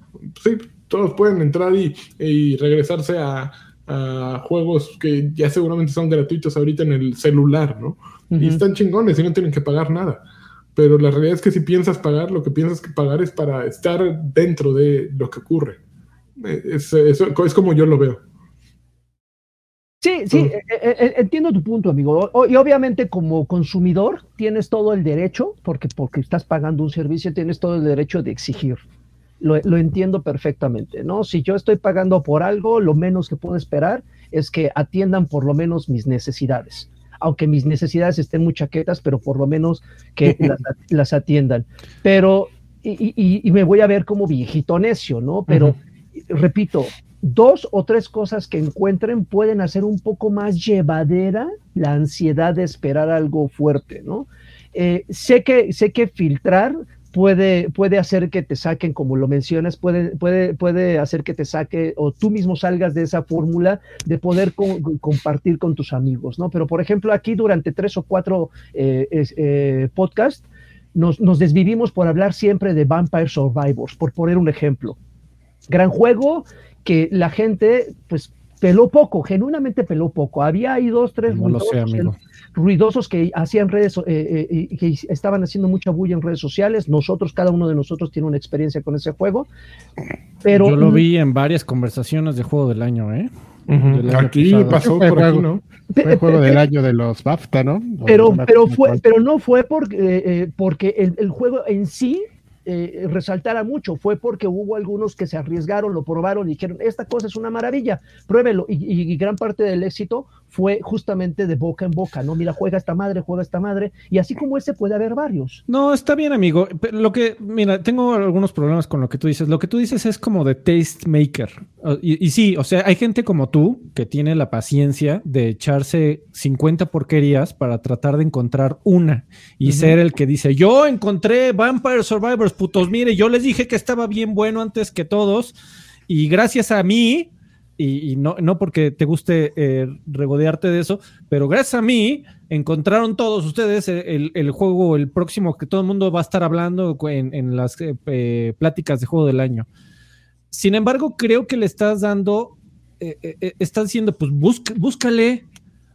Sí, todos pueden entrar y, y regresarse a, a juegos que ya seguramente son gratuitos ahorita en el celular, ¿no? Y están chingones y no tienen que pagar nada. Pero la realidad es que si piensas pagar, lo que piensas que pagar es para estar dentro de lo que ocurre. Eh, Es, eso es como yo lo veo. Sí, sí, eh, eh, entiendo tu punto, amigo. O- y obviamente como consumidor tienes todo el derecho, porque, porque estás pagando un servicio, tienes todo el derecho de exigir. Lo, lo, entiendo perfectamente, ¿no? Si yo estoy pagando por algo, lo menos que puedo esperar es que atiendan por lo menos mis necesidades. Aunque mis necesidades estén muy chaquetas, pero por lo menos que las, las, atiendan. Pero, y, y, y, me voy a ver como viejito necio, ¿no? Pero, uh -huh. repito, dos o tres cosas que encuentren pueden hacer un poco más llevadera la ansiedad de esperar algo fuerte, ¿no? Eh, sé, que, sé que filtrar puede, puede hacer que te saquen, como lo mencionas, puede, puede, puede hacer que te saque o tú mismo salgas de esa fórmula de poder co compartir con tus amigos, ¿no? Pero, por ejemplo, aquí durante tres o cuatro eh, eh, podcasts nos, nos desvivimos por hablar siempre de Vampire Survivors, por poner un ejemplo. Gran juego que la gente, pues, peló poco, genuinamente peló poco. Había ahí dos, tres no ruidosos, sé, amigo. Ruidosos, que hacían redes, eh, eh, que estaban haciendo mucha bulla en redes sociales. Nosotros, cada uno de nosotros tiene una experiencia con ese juego. Pero yo lo vi en varias conversaciones de juego del año, ¿eh? Uh -huh. Aquí pasado. pasó por juego, aquí, ¿no? Fue el juego del año de los BAFTA, ¿no? Pero, pero, fue, pero no fue porque, eh, porque el, el juego en sí eh, resaltara mucho, fue porque hubo algunos que se arriesgaron, lo probaron y dijeron, esta cosa es una maravilla, pruébelo. Y, y, y, gran parte del éxito fue justamente de boca en boca, ¿no? Mira, juega esta madre, juega esta madre, y así como ese puede haber varios. No, está bien, amigo. Lo que, mira, tengo algunos problemas con lo que tú dices. Lo que tú dices es como de taste maker. Y, y sí, o sea, hay gente como tú que tiene la paciencia de echarse 50 porquerías para tratar de encontrar una y uh -huh. ser el que dice, yo encontré Vampire Survivors, putos, mire, yo les dije que estaba bien bueno antes que todos y gracias a mí, y, y no, no, porque te guste eh, regodearte de eso, pero gracias a mí encontraron todos ustedes el, el, juego, el próximo que todo el mundo va a estar hablando en, en las eh, pláticas de juego del año. Sin embargo, creo que le estás dando, eh, eh, estás diciendo, pues busca, búscale,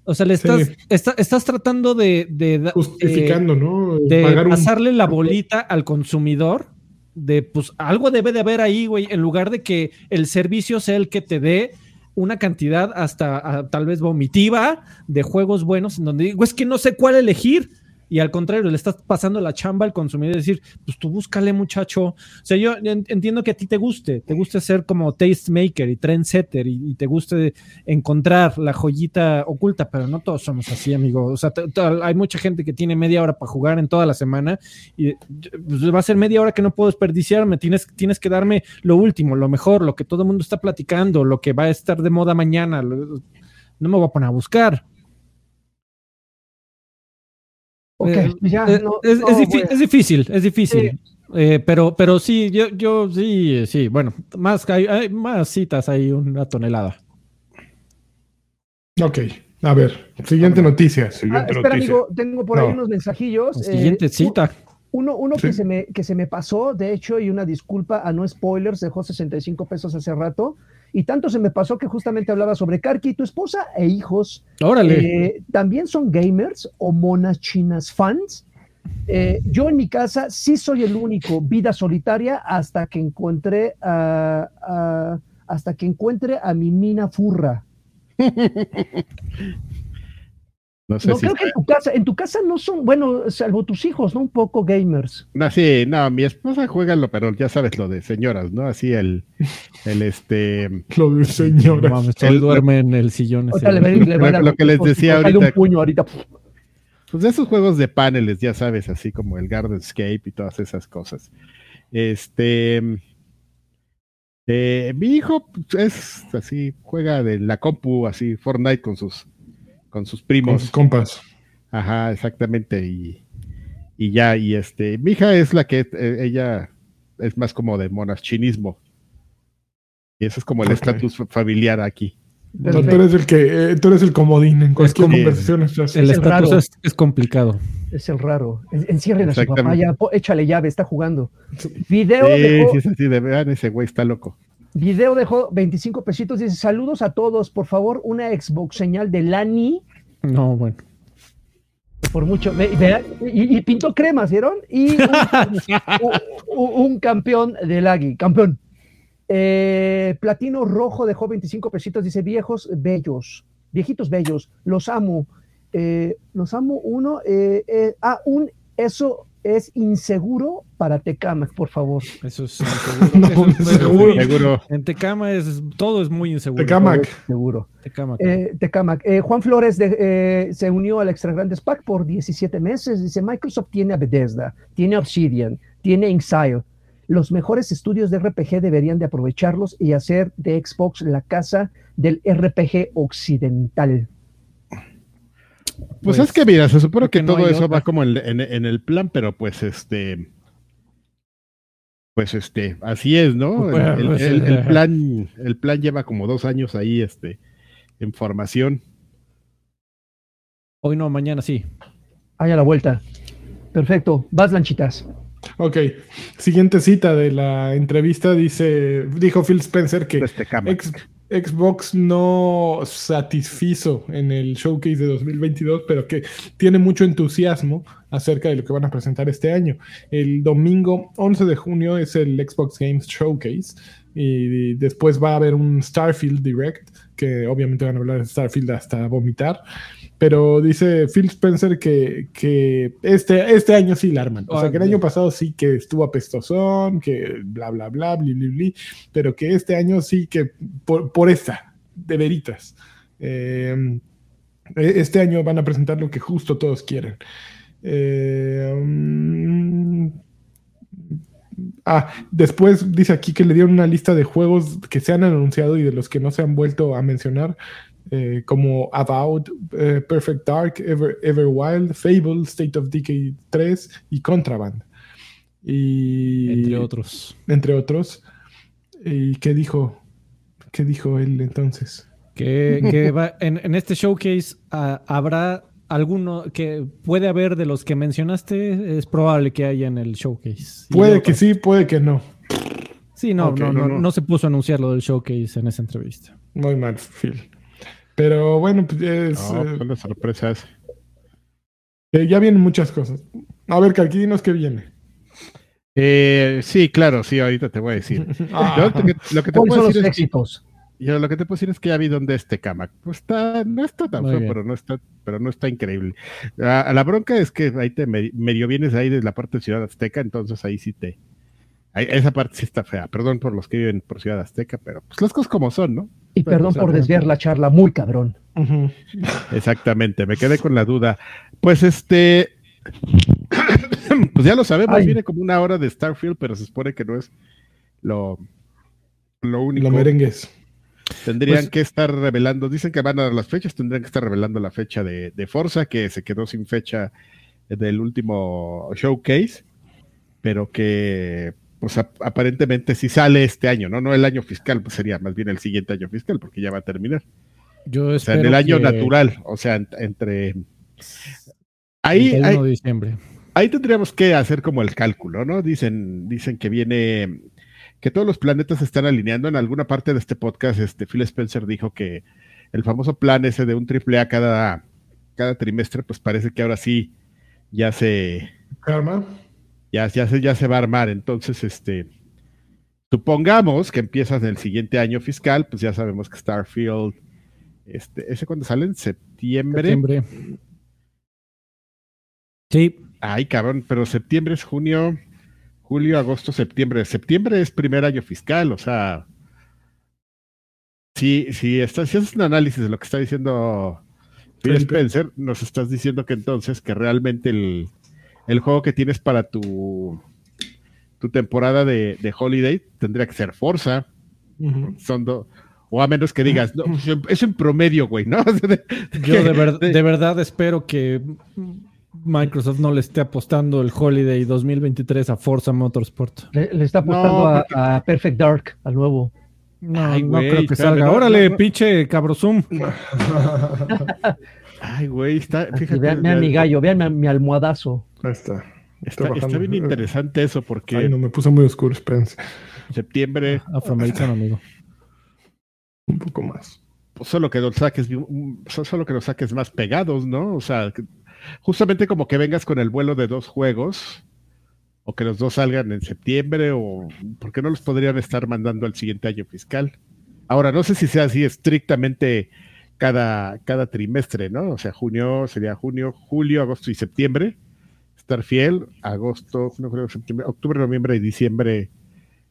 o sea, le estás, sí. está, estás tratando de, de justificando, eh, ¿no? De Pagar pasarle un... la bolita al consumidor de pues algo debe de haber ahí, güey, en lugar de que el servicio sea el que te dé una cantidad hasta a, tal vez vomitiva de juegos buenos en donde digo, es que no sé cuál elegir y al contrario, le estás pasando la chamba al consumidor y decir, pues tú búscale, muchacho. O sea, yo entiendo que a ti te guste, te guste ser como taste maker y trendsetter y, y te guste encontrar la joyita oculta, pero no todos somos así, amigo. O sea, hay mucha gente que tiene media hora para jugar en toda la semana y pues, va a ser media hora que no puedo desperdiciarme. Tienes, tienes que darme lo último, lo mejor, lo que todo el mundo está platicando, lo que va a estar de moda mañana. No me voy a poner a buscar. Okay, eh, ya, eh, no, es, no, es, difícil, es, difícil, es difícil, sí. Eh, pero, pero sí, yo, yo sí, sí, bueno, más, hay, hay más citas, hay una tonelada. Ok, a ver, siguiente noticia. Siguiente ah, espera, noticia. amigo, tengo por ahí unos mensajillos. La siguiente cita. Uno, uno sí. que, se me, que se me pasó, de hecho, y una disculpa a no spoilers, dejó 65 pesos hace rato. Y tanto se me pasó que justamente hablaba sobre Karki, tu esposa e hijos. Órale. Eh, También son gamers o monas chinas fans. Eh, yo en mi casa sí soy el único vida solitaria hasta que encontré a, a, hasta que encuentre a mi mina furra. No, sé no si creo que en tu casa, en tu casa no son, bueno, salvo tus hijos, ¿no? Un poco gamers. No, sí, no, mi esposa juega lo, pero ya sabes lo de señoras, ¿no? Así el, el este. lo de señoras. No, el, duerme en el sillón. Ese. Le, le, le, lo, lo, que les decía ahorita. Un puño ahorita. Pues de esos juegos de paneles, ya sabes, así como el Gardenscape y todas esas cosas. Este. Eh, mi hijo es así, juega de la compu, así, Fortnite con sus con sus primos. Con sus compas. Ajá, exactamente. Y, y ya, y este, mi hija es la que, eh, ella es más como de monarchinismo. Y eso es como el estatus okay. familiar aquí. No, tú eres el que, eh, tú eres el comodín en cualquier conversación. Es, el estatus es, es, complicado. Es el raro. Encierren a su papá, ya, échale llave, está jugando. Video sí, dejó, sí, sí, de vean, ese güey está loco. Video dejó 25 pesitos. Dice: Saludos a todos. Por favor, una Xbox señal de Lani. No, bueno. Por mucho. Y, y pintó cremas, ¿vieron? Y un, un, un campeón de Lagui. Campeón. Eh, Platino Rojo dejó 25 pesitos. Dice: Viejos bellos. Viejitos bellos. Los amo. Eh, los amo. Uno. Eh, ah, un. Eso es inseguro para Tecamac, por favor. Eso es inseguro. No, Eso es- seguro. Seguro. En Tecama es, todo es muy inseguro. Tecamac. Seguro. Tecamac. Eh, Tecamac. Eh, Juan Flores de- eh, se unió al Extra Grandes Pack por 17 meses. Dice, Microsoft tiene a Bethesda, tiene Obsidian, tiene a Inxile. Los mejores estudios de RPG deberían de aprovecharlos y hacer de Xbox la casa del RPG occidental. Pues, Pues, es que mira, se supone que no todo eso otra. va como en, en- en el plan, pero pues este. Pues este, así es, ¿no? Pues, El, pues, el- el ajá. plan, el plan lleva como dos años ahí, este, en formación. Hoy no, mañana sí. Ahí a la vuelta. Perfecto. Vas, lanchitas. Ok, siguiente cita de la entrevista dice, dijo Phil Spencer que Este cama. Ex- Xbox no satisfizo en el showcase de 2022, pero que tiene mucho entusiasmo acerca de lo que van a presentar este año. El domingo 11 de junio es el Xbox Games Showcase y después va a haber un Starfield Direct, que obviamente van a hablar de Starfield hasta vomitar. Pero dice Phil Spencer que, que este, este año sí la arman. O sea, que el año pasado sí que estuvo apestosón, que bla, bla, bla, bli, bli, bli, pero que este año sí que por, por esta, de veritas. Eh, este año van a presentar lo que justo todos quieren. Eh, mm, ah, después dice aquí que le dieron una lista de juegos que se han anunciado y de los que no se han vuelto a mencionar eh, como About, eh, Perfect Dark, Ever, Everwild, Fable, State of Decay 3 y Contraband. Y, Entre otros. Entre otros. ¿Y qué dijo? ¿Qué dijo él entonces? Que, que va- en, en este showcase ah, habrá alguno que puede haber de los que mencionaste, es probable que haya en el showcase. Puede que sí, puede que no. Sí, no, Ok, no, no, no, no. no se puso a anunciar lo del showcase en esa entrevista. Muy mal, Phil. Pero bueno, pues es, No, eh, son las sorpresas. eh, ya vienen muchas cosas. A ver, Calqui, dinos qué viene. Eh, sí, claro, sí, ahorita te voy a decir. Ah, Yo lo que, lo que te ¿Cuáles puedo son los decir es que, yo lo que te puedo decir es que ya vi dónde este cama. Pues está, no está tan feo, pero no está, pero no está increíble. La bronca es que ahí te me- medio vienes ahí de la parte de Ciudad Azteca, entonces ahí sí te. ahí- esa parte sí está fea. Perdón por los que viven por Ciudad Azteca, pero pues las cosas como son, ¿no? Y perdón por desviar la charla, muy cabrón. Exactamente, me quedé con la duda. Pues este, pues ya lo sabemos, Ay. viene como una hora de Starfield, pero se supone que no es lo, lo único. Los merengues. Tendrían Pues- que estar revelando, dicen que van a dar las fechas, tendrían que estar revelando la fecha de, de Forza, que se quedó sin fecha del último showcase, pero que pues ap- aparentemente sí sale este año, ¿no? No el año fiscal, pues sería más bien el siguiente año fiscal, porque ya va a terminar. Yo O sea, en el año que natural, o sea, ent- entre... Ahí, 31 ahí, de diciembre. ahí tendríamos que hacer como el cálculo, ¿no? Dicen, dicen que viene, que todos los planetas se están alineando. En alguna parte de este podcast, este Phil Spencer dijo que el famoso plan ese de un triple A cada, cada trimestre, pues parece que ahora sí ya se, Karma. Ya, ya se, ya se va a armar. Entonces, este, supongamos que empiezas en el siguiente año fiscal, pues ya sabemos que Starfield, este, ¿ese cuando sale? En septiembre. Septiembre. Sí, Ay, cabrón, pero septiembre es junio, julio, agosto, septiembre. Septiembre es primer año fiscal, o sea. Si, si, estás, si haces un análisis de lo que está diciendo Phil. Spencer, nos estás diciendo que entonces que realmente el, el juego que tienes para tu, tu temporada de, de Holiday tendría que ser Forza. Son do- o a menos que digas, no, pues, es en promedio, güey, ¿no? yo de, ver- de verdad espero que Microsoft no le esté apostando el Holiday 2023 a Forza Motorsport. Le, le está apostando No, a, a Perfect Dark, al nuevo. No, Ay, no creo que espérame, salga. no, Órale, no, no. pinche cabrosum. Ay, güey, está, fíjate, vean, vean mi gallo, vean mi, mi almohadazo. Ahí está. Está, bajando. está bien interesante eso porque Ay, no, me puse muy oscuro, Spence. septiembre, Afroamericano, amigo. Un poco más. pues solo que los saques, so- solo que los saques más pegados, ¿no? O sea, justamente como que vengas con el vuelo de dos juegos, o que los dos salgan en septiembre, o porque no los podrían estar mandando al siguiente año fiscal. Ahora, no sé si sea así estrictamente cada, cada trimestre, ¿no? O sea, junio sería junio, julio, agosto y septiembre. Starfield, agosto, no creo, septiembre, octubre, noviembre y diciembre,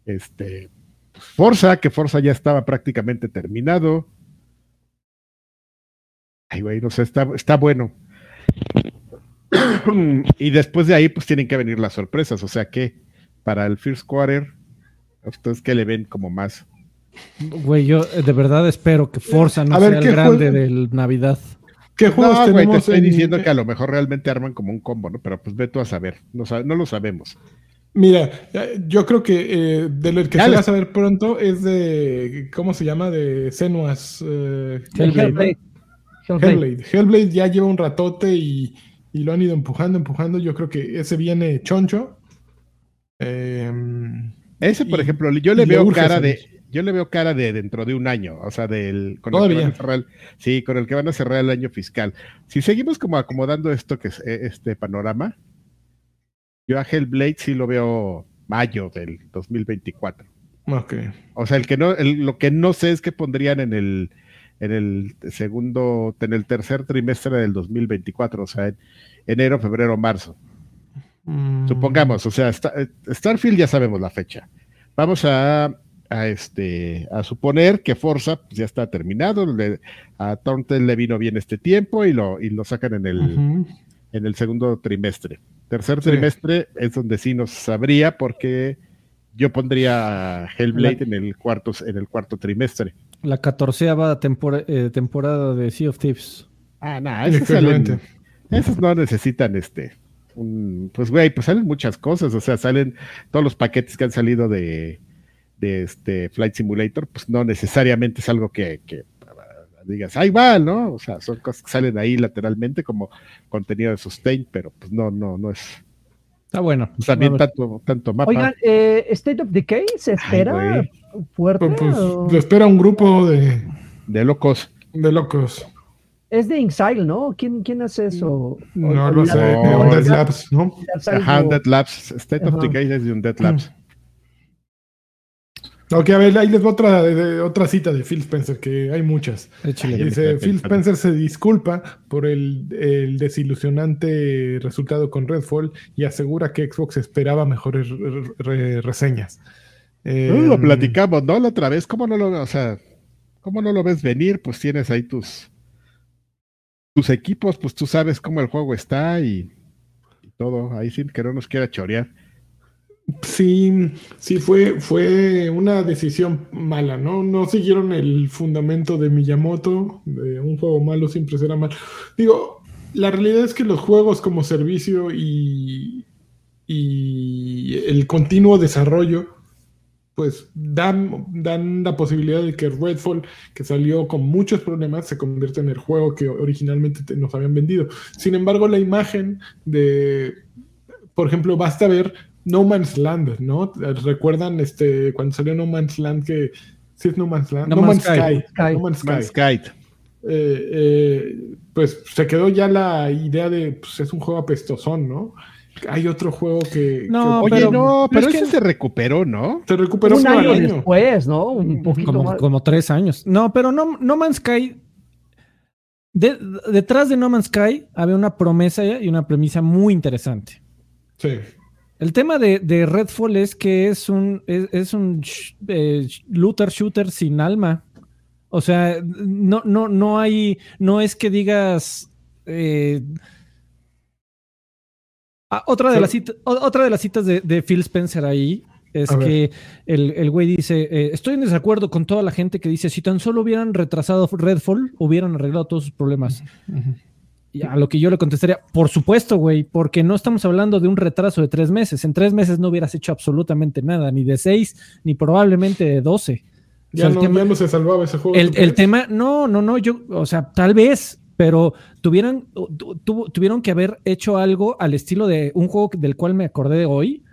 este, Forza, que Forza ya estaba prácticamente terminado. Ay, güey, no sé, está, está bueno. y después de ahí, pues tienen que venir las sorpresas. O sea que para el First Quarter, ustedes que le ven como más. Güey, yo de verdad espero que Forza no sea el grande del Navidad. ¿Qué juegos no, güey, te estoy diciendo que a lo mejor realmente arman como un combo, ¿no? Pero pues ve tú a saber, no, no lo sabemos. Mira, yo creo que eh, de lo que se va a saber pronto es de, ¿cómo se llama? De Senuas. Eh, Hellblade. Hellblade. Hellblade. ya lleva un ratote y, y, lo han ido empujando, empujando. Yo creo que ese viene choncho. Em, ese, por ejemplo, yo le veo cara de, yo le veo cara de dentro de un año, o sea, del con el que van a cerrar sí, con el que van a cerrar el año fiscal. Si seguimos como acomodando esto que es e, este panorama, yo a Hellblade sí lo veo mayo del 2024. Ok. O sea, el que no, lo que no sé es que pondrían en el, en el segundo, en el tercer trimestre del 2024, o sea, en enero, febrero, marzo. Mm. Supongamos, o sea, Starfield ya sabemos la fecha. Vamos a, a, este, a suponer que Forza pues, ya está terminado, a Thornton le vino bien este tiempo y lo, y lo sacan en el, en el segundo trimestre. Tercer trimestre es donde sí nos sabría porque yo pondría Hellblade en el cuarto en el cuarto trimestre. La catorceava eh, temporada de Sea of Thieves. Ah, nada, esos, no necesitan este. pues güey, pues salen muchas cosas, o sea, salen todos los paquetes que han salido de, de este Flight Simulator, pues no necesariamente es algo que, que digas, ahí va, ¿no? O sea, son cosas que salen ahí lateralmente como contenido de sustain, pero pues no, no, no es. Está bueno. también tanto, tanto mapa. Oigan, eh, State of Decay se espera fuerte. Pues, pues espera un grupo de, de locos. De locos. Es de Inxile, ¿no? ¿Quién, quién hace eso? No, lo sé. Dead Labs, ¿no? Ajá, Dead Labs. State of Decay es de un Dead Labs. Ok, a ver, ahí les voy otra, otra cita de Phil Spencer, que hay muchas. Dice, Phil Spencer se disculpa por el, desilusionante resultado con Redfall y asegura que Xbox esperaba mejores reseñas. lo em, platicamos, ¿no? La otra vez, ¿cómo no lo, o sea, cómo no lo ves venir? Pues tienes ahí tus, tus equipos, pues tú sabes cómo el juego está y, y todo, ahí sin que no nos quiera chorear. Sí, sí, fue, fue una decisión mala, ¿no? No siguieron el fundamento de Miyamoto, de un juego malo siempre será malo. Digo, la realidad es que los juegos como servicio y, y el continuo desarrollo, pues dan, dan la posibilidad de que Redfall, que salió con muchos problemas, se convierta en el juego que originalmente nos habían vendido. Sin embargo, la imagen de, por ejemplo, basta ver no Man's Land, ¿no? ¿Recuerdan este cuando salió No Man's Land que sí es No Man's Land? No, Man's, Sky. No Man's Sky. Eh, eh, pues se quedó ya la idea de pues es un juego apestosón, ¿no? Hay otro juego que. No, oye, no, pero ese se recuperó, ¿no? Se recuperó un año, después, ¿no? Un poquito como, como tres años. No, pero no, no Man's Sky. detrás de No Man's Sky había una promesa y una premisa muy interesante. Sí. El tema de, Redfall es que es un, es, un eh, looter shooter sin alma. O sea, no, no, no hay, no es que digas... Eh, ah, otra, de las citas, otra de las citas de, Phil Spencer ahí es que el, güey dice, eh, estoy en desacuerdo con toda la gente que dice, si tan solo hubieran retrasado Redfall, hubieran arreglado todos sus problemas a lo que yo le contestaría, por supuesto, güey, porque no estamos hablando de un retraso de tres meses. En tres meses no hubieras hecho absolutamente nada, ni de seis, ni probablemente de doce. Ya, no, se salvaba ese juego. El, tema, no, no, no, yo, o sea, tal vez, pero tuvieran, tuvieron que haber hecho algo al estilo de un juego del cual me acordé hoy.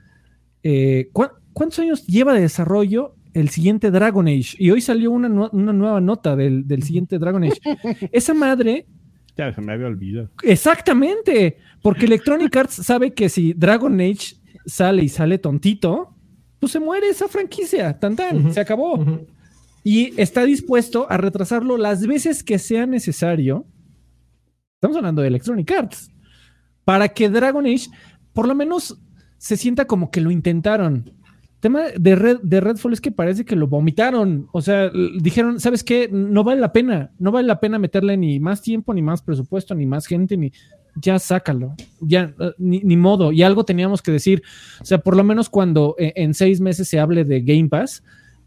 Eh, ¿Cuántos años lleva de desarrollo el siguiente Dragon Age? Y hoy salió una, una nueva nota del, del siguiente Dragon Age. Esa madre ya se me había olvidado. Exactamente, porque Electronic Arts sabe que si Dragon Age sale y sale tontito, pues se muere esa franquicia, tan tan, se acabó. Y está dispuesto a retrasarlo las veces que sea necesario. Estamos hablando de Electronic Arts. Para que Dragon Age por lo menos se sienta como que lo intentaron. Tema de, Red, de Redfall es que parece que lo vomitaron. O sea, dijeron, ¿sabes qué? No vale la pena. No vale la pena meterle ni más tiempo, ni más presupuesto, ni más gente, ni. Ya sácalo. Ya, eh, ni, modo. Y algo teníamos que decir. O sea, por lo menos cuando eh, en seis meses se hable de Game Pass,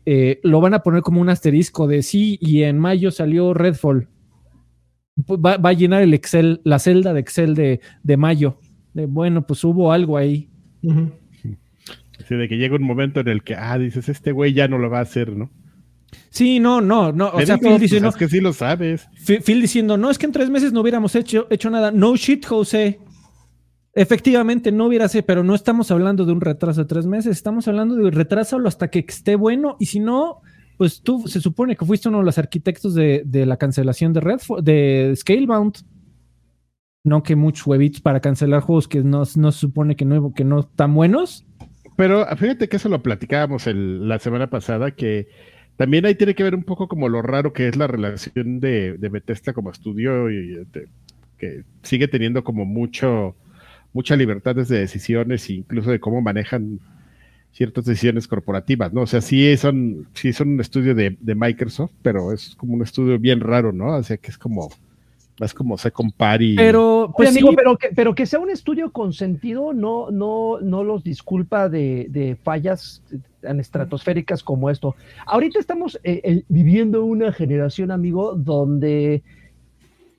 eh, lo van a poner como un asterisco de sí, y en mayo salió Redfall. Va, a llenar el Excel, la celda de Excel de, de mayo. De bueno, pues hubo algo ahí. De que llega un momento en el que, ah, dices, este güey ya no lo va a hacer, ¿no? Sí, no, no, no. O sea, Phil diciendo. Pues, es que sí lo sabes. Phil, diciendo, no, es que en tres meses no hubiéramos hecho, hecho nada. No shit, José. Efectivamente, no hubiera sido, pero no estamos hablando de un retraso de tres meses, estamos hablando de retrasarlo hasta que esté bueno. Y si no, pues tú se supone que fuiste uno de los arquitectos de, de la cancelación de Redfall, de Scalebound. No que muchos huevitos para cancelar juegos que no, no se supone que no, que no están buenos. Pero fíjate que eso lo platicábamos la semana pasada, que también ahí tiene que ver un poco como lo raro que es la relación de, de Bethesda como estudio y que sigue teniendo como mucho, mucha libertad de decisiones e incluso de cómo manejan ciertas decisiones corporativas, ¿no? O sea, sí son, sí son un estudio de, de Microsoft, pero es como un estudio bien raro, ¿no? O sea, que es como es como se compari. Pero, pues amigo, pero, que, pero que sea un estudio con sentido no, no, no los disculpa de, fallas tan estratosféricas como esto. Ahorita estamos eh, viviendo una generación, amigo, donde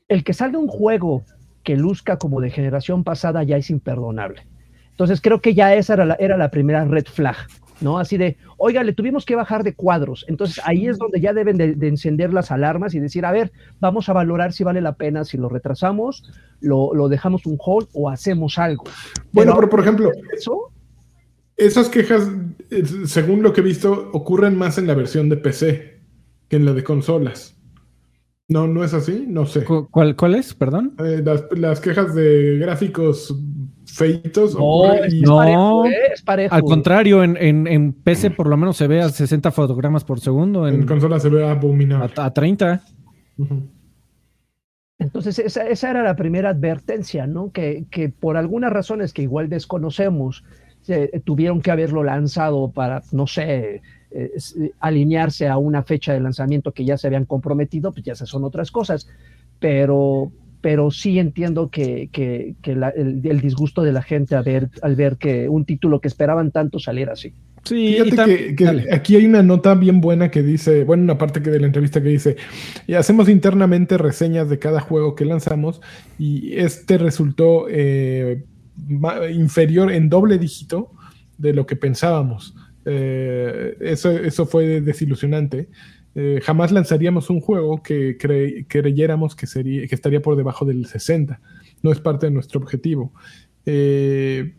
el que salga un juego que luzca como de generación pasada ya es imperdonable. Entonces creo que ya esa era la, era la primera red flag. ¿No? Así de, oiga, le tuvimos que bajar de cuadros. Entonces ahí es donde ya deben de, encender las alarmas y decir, a ver, vamos a valorar si vale la pena, si lo retrasamos, lo, dejamos un hold o hacemos algo. Bueno, pero, por ejemplo, eso, esas quejas, según lo que he visto, ocurren más en la versión de PC que en la de consolas. No, no es así, no sé. ¿Cuál, cuál es? Perdón. Eh, las, quejas de gráficos feitos. No, no ¿eh? es parejo, al contrario, en, en, PC por lo menos se ve a 60 fotogramas por segundo. En, consola se ve abominable. A, a 30. Entonces, esa, esa, era la primera advertencia, ¿no? Que, que por algunas razones que igual desconocemos, tuvieron que haberlo lanzado para, no sé, eh, alinearse a una fecha de lanzamiento que ya se habían comprometido, pues ya son otras cosas. Pero, pero sí entiendo que, que, el, disgusto de la gente al ver, al ver que un título que esperaban tanto saliera así. Sí, Fíjate que, aquí hay una nota bien buena que dice, bueno, una parte que de la entrevista que dice, y hacemos internamente reseñas de cada juego que lanzamos y este resultó eh, inferior en doble dígito de lo que pensábamos. Eh, eso, eso fue desilusionante. Eh, jamás lanzaríamos un juego que creyéramos que, sería, que estaría por debajo del 60. No es parte de nuestro objetivo. Eh,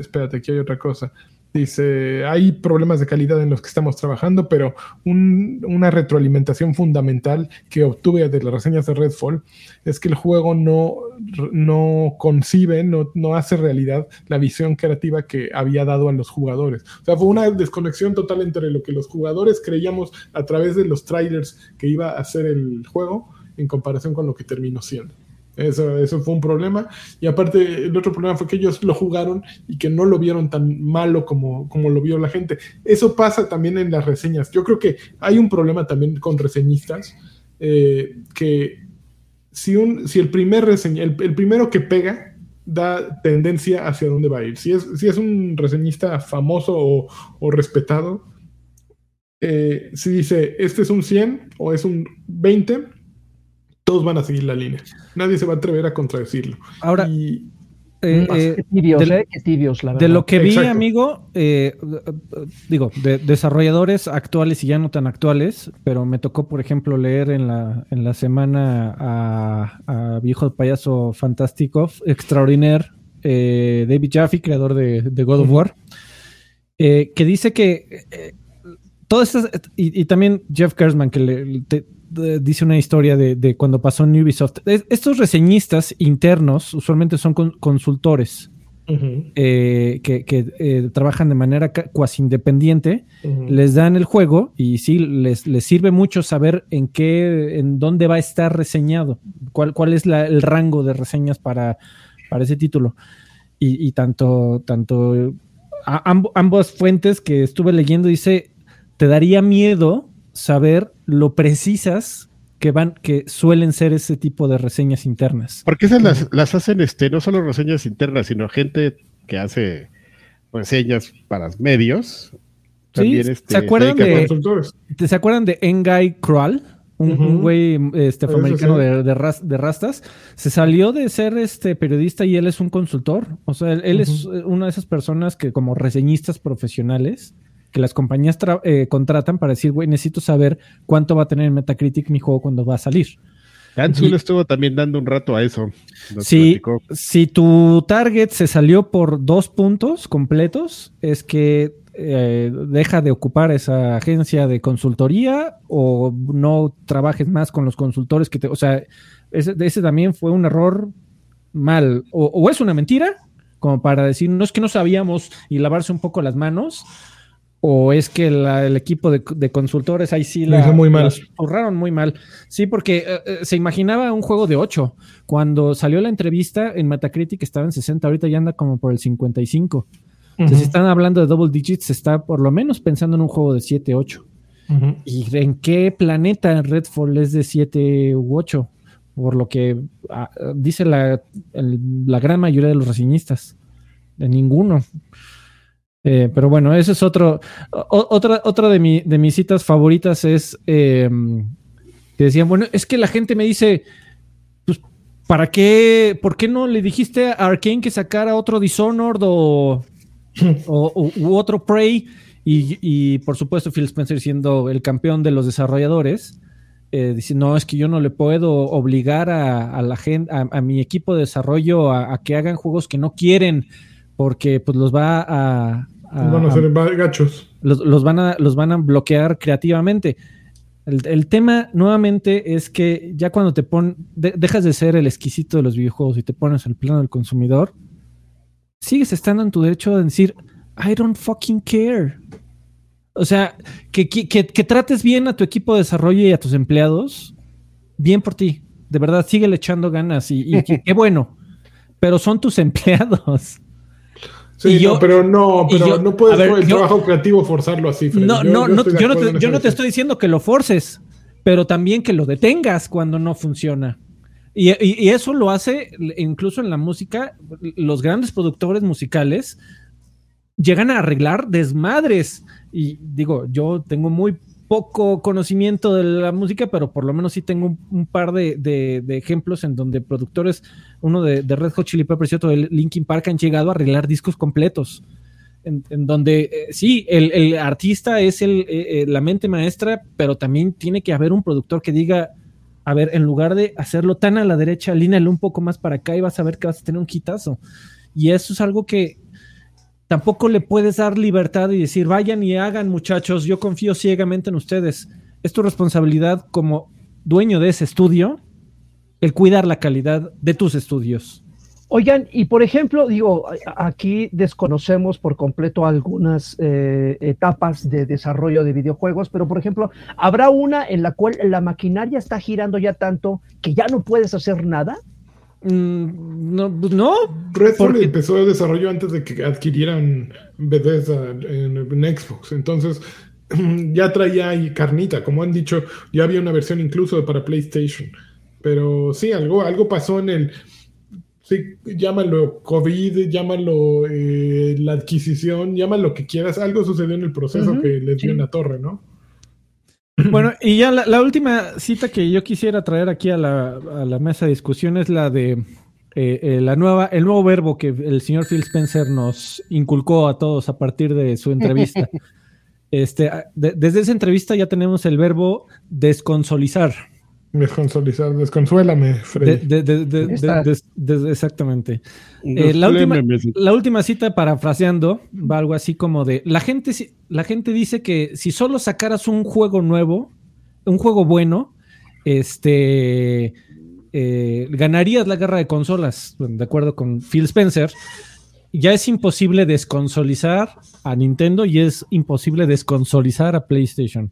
espérate, aquí hay otra cosa. Dice, hay problemas de calidad en los que estamos trabajando, pero una retroalimentación fundamental que obtuve de las reseñas de Redfall es que el juego no, no concibe, no, no hace realidad la visión creativa que había dado a los jugadores. O sea, fue una desconexión total entre lo que los jugadores creíamos a través de los trailers que iba a ser el juego en comparación con lo que terminó siendo. Eso, eso fue un problema. Y aparte, el otro problema fue que ellos lo jugaron y que no lo vieron tan malo como, como lo vio la gente. Eso pasa también en las reseñas. Yo creo que hay un problema también con reseñistas, eh, que si, un, si el primer reseña, el, primero que pega da tendencia hacia dónde va a ir. Si es, si es un reseñista famoso o, respetado, eh, si dice, este es un 100 o es un 20, todos van a seguir la línea. Nadie se va a atrever a contradecirlo. Ahora, eh, eh, tibios, de, eh, tibios, la de, lo que vi, amigo, digo, de desarrolladores actuales y ya no tan actuales, pero me tocó, por ejemplo, leer en la, en la semana a, Viejo Payaso Fantástico, Extraordinaire, David Jaffe, creador de, God of War, que dice que todas estas, y, también Jeff Kersman, que le, dice una historia de, cuando pasó en Ubisoft. Estos reseñistas internos usualmente son consultores eh, que, eh, trabajan de manera cuasi independiente, les dan el juego y sí, les, les, sirve mucho saber en qué, en dónde va a estar reseñado, cuál, cuál es el rango de reseñas para, para ese título. y, tanto, tanto ambas fuentes que estuve leyendo dice, te daría miedo saber lo precisas que van, que suelen ser ese tipo de reseñas internas. Porque esas las, las hacen este, no solo reseñas internas, sino gente que hace reseñas para medios. También ¿Se este, acuerdan de, ¿Se acuerdan de Krull? un, güey este, afroamericano de, de, rastas, se salió de ser este periodista y él es un consultor. O sea, él, es una de esas personas que como reseñistas profesionales que las compañías eh, contratan para decir, güey, necesito saber cuánto va a tener en Metacritic mi juego cuando va a salir. Anzul estuvo también dando un rato a eso. Si, si tu target se salió por dos puntos completos, es que eh, deja de ocupar esa agencia de consultoría o no trabajes más con los consultores que te, o sea, ese, ese también fue un error mal, o, es una mentira, como para decir, no es que no sabíamos y lavarse un poco las manos, o es que el equipo de, consultores ahí sí la, muy mal. muy mal. Sí, porque eh, eh, se imaginaba un juego de 8. Cuando salió la entrevista en Metacritic estaba en 60, ahorita ya anda como por el 55 si están hablando de double digits, se está por lo menos pensando en un juego de 7, 8. ¿Y en qué planeta Redfall es de 7 u 8? Por lo que ah, dice la, gran mayoría de los reseñistas. De ninguno. Eh, pero bueno, eso es otro. otra otra de, de mis citas favoritas es em, que decían: Bueno, es que la gente me dice. Pues, ¿para qué? ¿Por qué no le dijiste a Arkane que sacara otro Dishonored o, o, u otro Prey, y, por supuesto Phil Spencer siendo el campeón de los desarrolladores, eh, dice, no, es que yo no le puedo obligar a, la gente, a, mi equipo de desarrollo a, que hagan juegos que no quieren, porque pues los va a... van a gachos. Los, van a, los van a bloquear creativamente. El, tema nuevamente es que ya cuando te pones, dejas de ser el exquisito de los videojuegos y te pones al plano del consumidor, sigues estando en tu derecho de decir, I don't fucking care. O sea, que, trates bien a tu equipo de desarrollo y a tus empleados, bien por ti. De verdad, sigue echando ganas y, qué bueno. Pero son tus empleados. Sí, yo, pero no, pero no puedes el trabajo creativo forzarlo así. No, no, no, yo, no te, yo no te estoy diciendo que lo forces, pero también que lo detengas cuando no funciona. Y, eso lo hace incluso en la música, los grandes productores musicales llegan a arreglar desmadres. Y digo, yo tengo muy poco conocimiento de la música, pero por lo menos sí tengo un, par de, ejemplos en donde productores, uno de, Red Hot Chili Peppers y otro de Linkin Park, han llegado a arreglar discos completos. En, donde eh, sí, el, artista es eh, eh, la mente maestra, pero también tiene que haber un productor que diga, a ver, en lugar de hacerlo tan a la derecha, alínalo un poco más para acá y vas a ver que vas a tener un quitazo. Y eso es algo que tampoco le puedes dar libertad y decir, vayan y hagan muchachos, yo confío ciegamente en ustedes. Es tu responsabilidad como dueño de ese estudio el cuidar la calidad de tus estudios. Oigan, y por ejemplo, digo, aquí desconocemos por completo algunas eh, etapas de desarrollo de videojuegos, pero por ejemplo, ¿habrá una en la cual la maquinaria está girando ya tanto que ya no puedes hacer nada? Mm, no, pues no. Redfall empezó el desarrollo antes de que adquirieran Bethesda en, en Xbox, entonces ya traía ahí carnita, como han dicho, ya había una versión incluso para PlayStation. Pero sí, algo, algo pasó en el Sí, llámalo COVID, llámalo eh, la adquisición, llámalo lo que quieras. Algo sucedió en el proceso que les dio en la torre, ¿no? Bueno, y ya la, última cita que yo quisiera traer aquí a la, mesa de discusión es la de eh, eh, la nueva, el nuevo verbo que el señor Phil Spencer nos inculcó a todos a partir de su entrevista. este, desde esa entrevista ya tenemos el verbo desconsolizar. Desconsolizar, desconsuélame, Freddy. exactamente. Eh, la, última, cita, parafraseando, va algo así como de: la gente, la gente dice que si solo sacaras un juego nuevo, un juego bueno, este. Eh, ganarías la guerra de consolas, de acuerdo con Phil Spencer. Ya es imposible desconsolizar a Nintendo y es imposible desconsolizar a PlayStation.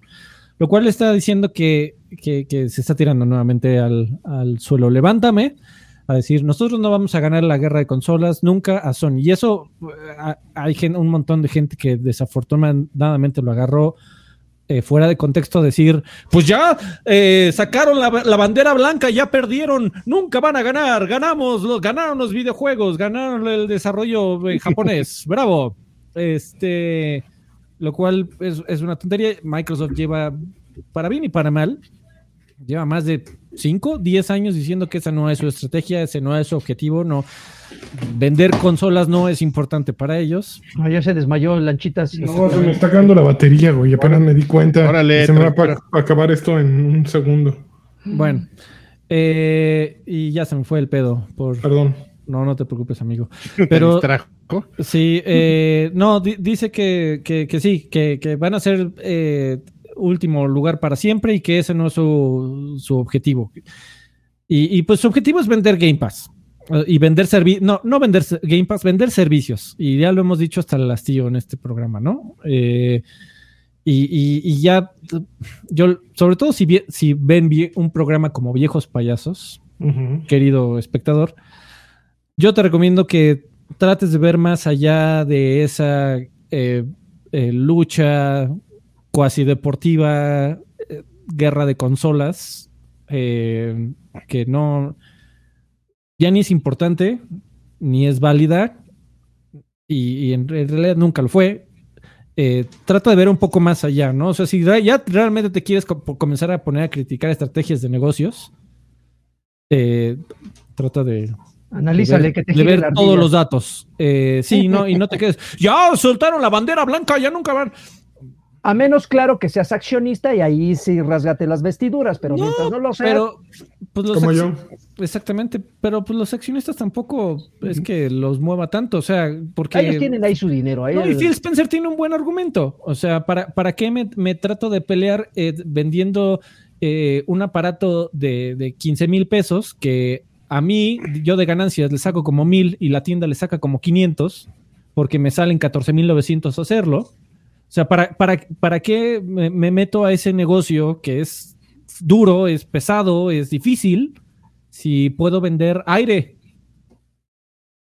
Lo cual está diciendo que, se está tirando nuevamente al, suelo. Levántame, a decir, nosotros no vamos a ganar la guerra de consolas nunca a Sony. Y eso eh, hay un montón de gente que desafortunadamente lo agarró eh, fuera de contexto decir, pues ya eh, sacaron la, bandera blanca, ya perdieron, nunca van a ganar, ganamos, ganaron los videojuegos, ganaron el desarrollo japonés, bravo. Este, lo cual es, es, una tontería. Microsoft lleva, para bien y para mal, lleva más de 5, 10 años diciendo que esa no es su estrategia, ese no es su objetivo, no. Vender consolas no es importante para ellos. Ah, ya se desmayó, lanchitas. No, se me está acabando la batería, güey. Apenas me di cuenta. Órale, se me va a acabar esto en un segundo. Bueno. Eh, y ya se me fue el pedo. Por... Perdón. No, no te preocupes, amigo. Pero. Sí, eh, no, dice que, que, sí, que, que, van a ser eh, último lugar para siempre y que ese no es su, objetivo. Y, pues su objetivo es vender Game Pass eh, y vender servicios, no, no vender Game Pass, vender servicios. Y ya lo hemos dicho hasta el hastío en este programa, ¿no? Eh, y, ya, yo, sobre todo si, si ven un programa como Viejos Payasos, querido espectador, yo te recomiendo que trates de ver más allá de esa eh, lucha cuasi deportiva, eh, guerra de consolas, eh, que no, ya ni es importante, ni es válida, y, en, realidad nunca lo fue. Eh, trata de ver un poco más allá, ¿no? O sea, si ya realmente te quieres comenzar a poner a criticar estrategias de negocios, trata de, Analízale que te de ver todos los datos. sí, no, y no te quedes. Ya soltaron la bandera blanca, ya nunca van. A menos claro que seas accionista y ahí sí rasgate las vestiduras, pero mientras no lo seas. Pero, pues los Como yo. Exactamente, pero pues los accionistas tampoco es que los mueva tanto, o sea, porque. Ellos tienen ahí su dinero. Ahí no, y Phil Spencer tiene un buen argumento. O sea, ¿para, para qué me, trato de pelear eh, vendiendo eh, un aparato de, de 15 mil pesos que a mí, yo de ganancias le saco como mil y la tienda le saca como 500 porque me salen 14 mil 900 hacerlo? O sea, ¿para, para, para qué me, meto a ese negocio que es duro, es pesado, es difícil, si puedo vender aire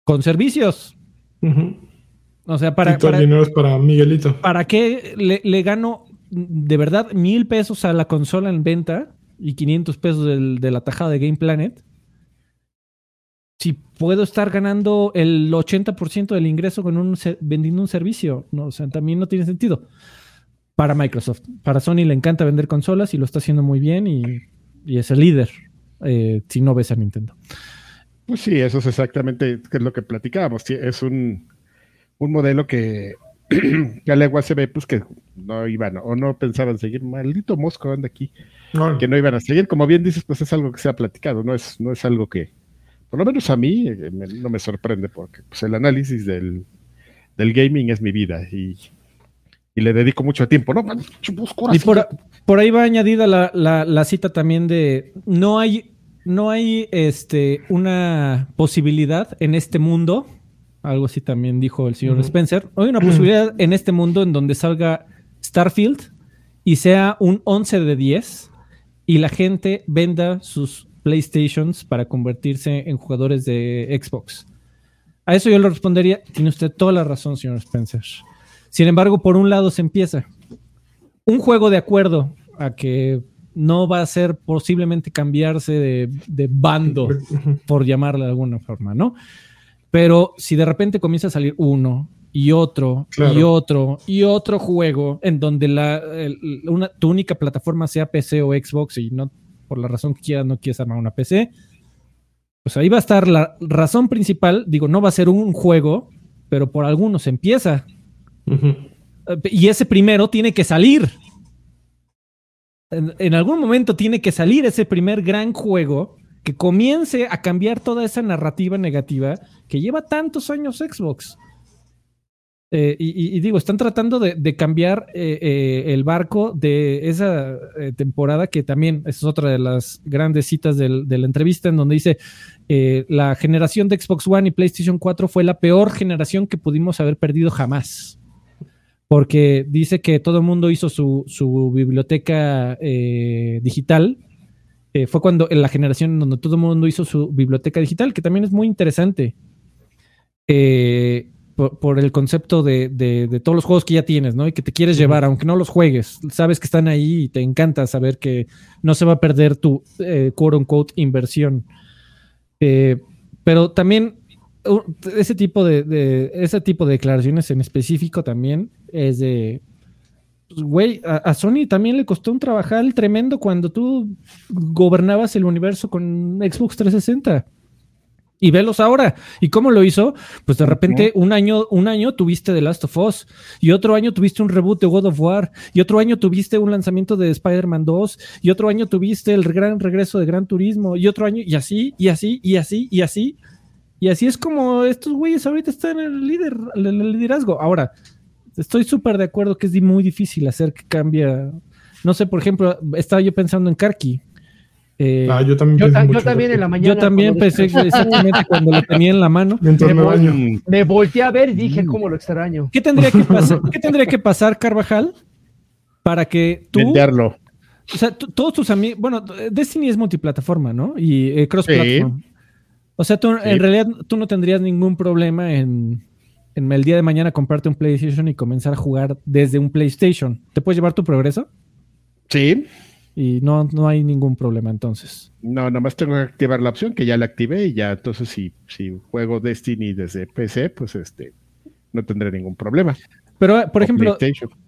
con servicios? O sea, para... para, para Miguelito. ¿Para qué le, gano de verdad mil pesos a la consola en venta y 500 pesos de la tajada de Game Planet? Si puedo estar ganando el 80% del ingreso con un vendiendo un servicio, no, o sea, también no tiene sentido para Microsoft. Para Sony le encanta vender consolas y lo está haciendo muy bien y, es el líder eh, si no ves a Nintendo. Pues sí, eso es exactamente lo que platicábamos. Es un, modelo que, que a legua se ve pues que no iban o no pensaban seguir. Maldito Mosco anda aquí. Que no iban a seguir. Como bien dices, pues es algo que se ha platicado, no es, no es algo que, por lo menos a mí eh, no me sorprende porque pues, el análisis del, gaming es mi vida y, le dedico mucho tiempo, ¿no? Y por, ahí va añadida la, cita también de no hay, no hay este, una posibilidad en este mundo, algo así también dijo el señor Spencer, hay una posibilidad en este mundo en donde salga Starfield y sea un 11 de 10 y la gente venda sus PlayStations para convertirse en jugadores de Xbox. A eso yo le respondería, tiene usted toda la razón, señor Spencer. Sin embargo, por un lado se empieza. Un juego de acuerdo a que no va a ser posiblemente cambiarse de, bando, por llamarle de alguna forma, ¿no? Pero si de repente comienza a salir uno y otro y otro y otro juego en donde la, tu única plataforma sea PC o Xbox y no por la razón que quieras, no quieres armar una PC, pues ahí va a estar la razón principal. Digo, no va a ser un juego, pero por algunos empieza. Y ese primero tiene que salir. En, algún momento tiene que salir ese primer gran juego que comience a cambiar toda esa narrativa negativa que lleva tantos años Xbox. Eh, y, digo, están tratando de, cambiar eh, eh, el barco de esa temporada, que también es otra de las grandes citas de la entrevista, en donde dice, la generación de Xbox One y PlayStation 4 fue la peor generación que pudimos haber perdido jamás. Porque dice que todo el mundo hizo su, su biblioteca digital fue cuando en la generación en donde todo el mundo hizo su biblioteca digital, que también es muy interesante. Eh, por, el concepto de, todos los juegos que ya tienes, ¿no? Y que te quieres llevar, aunque no los juegues, sabes que están ahí y te encanta saber que no se va a perder tu eh, quote unquote inversión. Eh, pero también ese tipo de, ese tipo de declaraciones en específico también es de pues, güey, a, Sony también le costó un trabajar tremendo cuando tú gobernabas el universo con Xbox 360 y velos ahora. ¿Y cómo lo hizo? Pues de repente un año, un año tuviste The Last of Us y otro año tuviste un reboot de God of War y otro año tuviste un lanzamiento de Spider-Man 2 y otro año tuviste el gran regreso de Gran Turismo y otro año y así y así y así y así. Y así es como estos güeyes ahorita están en el, líder, el liderazgo. Ahora, estoy súper de acuerdo que es muy difícil hacer que cambie. No sé, por ejemplo, estaba yo pensando en Karki, eh, ah, yo también, yo, también en la mañana. Yo también pensé exactamente cuando lo tenía en la mano. me, volteé a ver y dije, ¿cómo lo extraño? ¿Qué tendría que pasar, ¿qué tendría que pasar Carvajal, para que tú. Venderlo. O sea, todos tus amigos. Bueno, Destiny es multiplataforma, ¿no? Y eh, cross-platform. O sea, tú, en realidad tú no tendrías ningún problema en, en el día de mañana comprarte un PlayStation y comenzar a jugar desde un PlayStation. ¿Te puedes llevar tu progreso? Sí. Y no, no hay ningún problema entonces. No, nomás tengo que activar la opción que ya la activé y ya entonces si, si juego Destiny desde PC, pues este no tendré ningún problema. Pero, por ejemplo,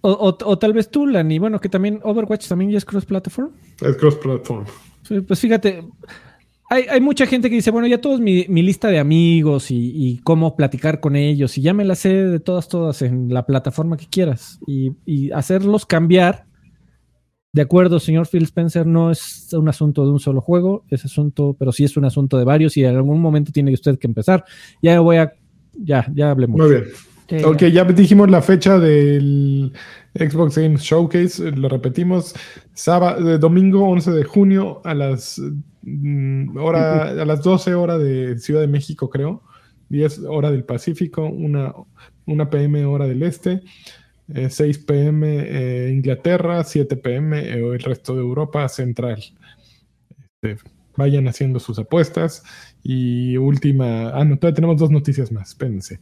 o, tal vez tú, Lani, bueno, que también Overwatch también ya es cross-platform. Es cross-platform. pues fíjate, hay, hay, mucha gente que dice, bueno, ya todos mi, mi lista de amigos y, y, cómo platicar con ellos, y ya me la sé de todas, todas en la plataforma que quieras, y, y hacerlos cambiar de acuerdo, señor Phil Spencer, no es un asunto de un solo juego, es asunto, pero sí es un asunto de varios y en algún momento tiene usted que empezar. Ya voy a, ya, ya hablemos. Muy bien. ok, ya dijimos la fecha del Xbox Games Showcase, lo repetimos, sábado, eh, domingo 11 de junio a las, mm, hora, a las 12 horas de Ciudad de México, creo, 10 hora del Pacífico, una, una PM hora del Este. 6 eh, pm eh, Inglaterra, 7 pm eh, el resto de Europa Central. Este, vayan haciendo sus apuestas. Y última, ah, no, todavía tenemos dos noticias más, espérense.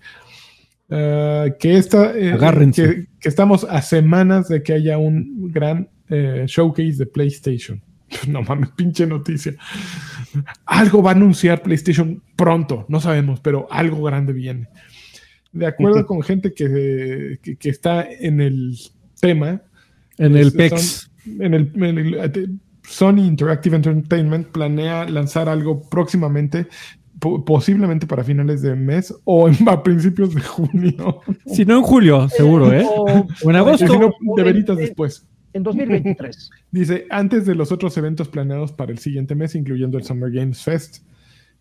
Ah, que, esta, que, estamos a semanas de que haya un gran showcase de PlayStation. No mames, pinche noticia. Algo va a anunciar PlayStation pronto, no sabemos, pero algo grande viene de acuerdo con gente que, que, está en el tema. En el PEX. en, el, Sony Interactive Entertainment planea lanzar algo próximamente, posiblemente para finales de mes o a principios de junio. Si no en julio, seguro, ¿eh? O, en agosto. Si no, de veritas después. En 2023. Dice, antes de los otros eventos planeados para el siguiente mes, incluyendo el Summer Games Fest.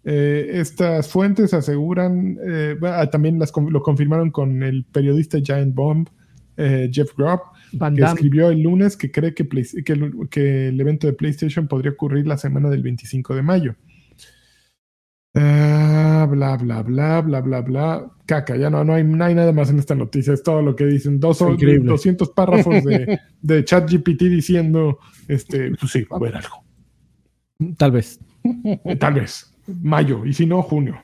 Eh, estas fuentes aseguran, eh, también las, lo confirmaron con el periodista Giant Bomb, eh, Jeff Grubb, que escribió el lunes que cree que, que, el, evento de PlayStation podría ocurrir la semana del 25 de mayo. bla, bla, bla, bla, bla, bla. Caca, ya no, no, hay, nada más en esta noticia. Es todo lo que dicen. Dos, 200 párrafos de, de ChatGPT diciendo, este, pues sí, va a haber algo. Tal vez. Tal vez mayo, y si no, junio.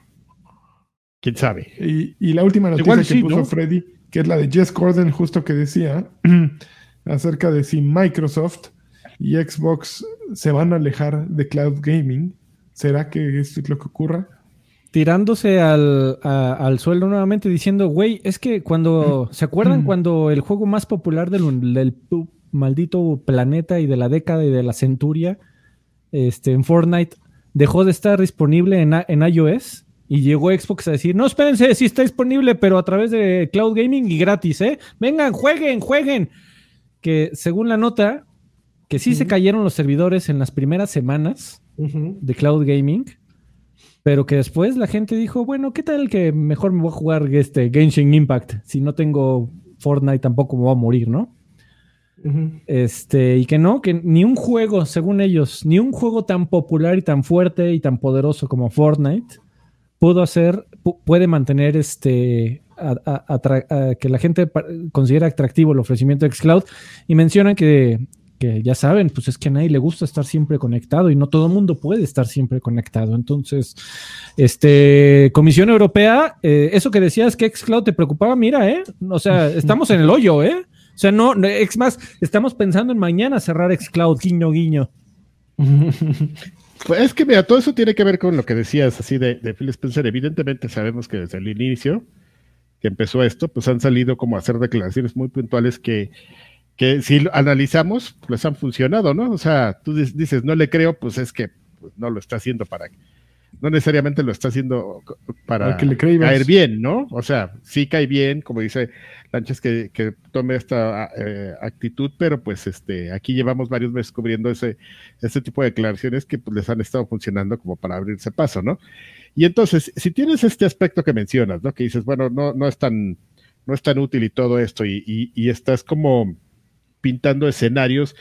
¿Quién sabe? Y, la última noticia que puso Freddy, que es la de Jess Gordon, justo que decía acerca de si Microsoft y Xbox se van a alejar de cloud gaming. ¿Será que es lo que ocurra? Tirándose al, al suelo nuevamente diciendo, güey, es que cuando, ¿se acuerdan cuando el juego más popular del, del, maldito planeta y de la década y de la centuria, este, en Fortnite, dejó de estar disponible en, en iOS y llegó Xbox a decir, no, espérense, sí está disponible, pero a través de Cloud Gaming y gratis, ¿eh? Vengan, jueguen, jueguen. Que según la nota, que sí se cayeron los servidores en las primeras semanas de Cloud Gaming, pero que después la gente dijo, bueno, ¿qué tal que mejor me voy a jugar este Genshin Impact? Si no tengo Fortnite tampoco me voy a morir, ¿no? Este, y que no, que ni un juego, según ellos, ni un juego tan popular y tan fuerte y tan poderoso como Fortnite pudo hacer, puede mantener este, que la gente considera atractivo el ofrecimiento de Xcloud. Y mencionan que, que ya saben, pues es que a nadie le gusta estar siempre conectado y no todo el mundo puede estar siempre conectado. Entonces, este, Comisión Europea, eh, eso que decías que Xcloud te preocupaba, mira, ¿eh? O sea, estamos en el hoyo, ¿eh? O sea, no, es más, estamos pensando en mañana cerrar Xcloud, guiño, guiño. Pues es que, mira, todo eso tiene que ver con lo que decías así de, de Phil Spencer. Evidentemente sabemos que desde el inicio que empezó esto, pues han salido como a hacer declaraciones muy puntuales que que si analizamos, pues han funcionado, ¿no? O sea, tú dices, no le creo, pues es que pues, no lo está haciendo para, no necesariamente lo está haciendo para, que le caer bien, ¿no? O sea, sí cae bien, como dice Lanchas, que, que tome esta eh, actitud, pero pues este, aquí llevamos varios meses cubriendo ese, ese tipo de declaraciones que pues, les han estado funcionando como para abrirse paso, ¿no? Y entonces, si tienes este aspecto que mencionas, ¿no? Que dices, bueno, no, no es tan, no es tan útil y todo esto, y, y estás como pintando escenarios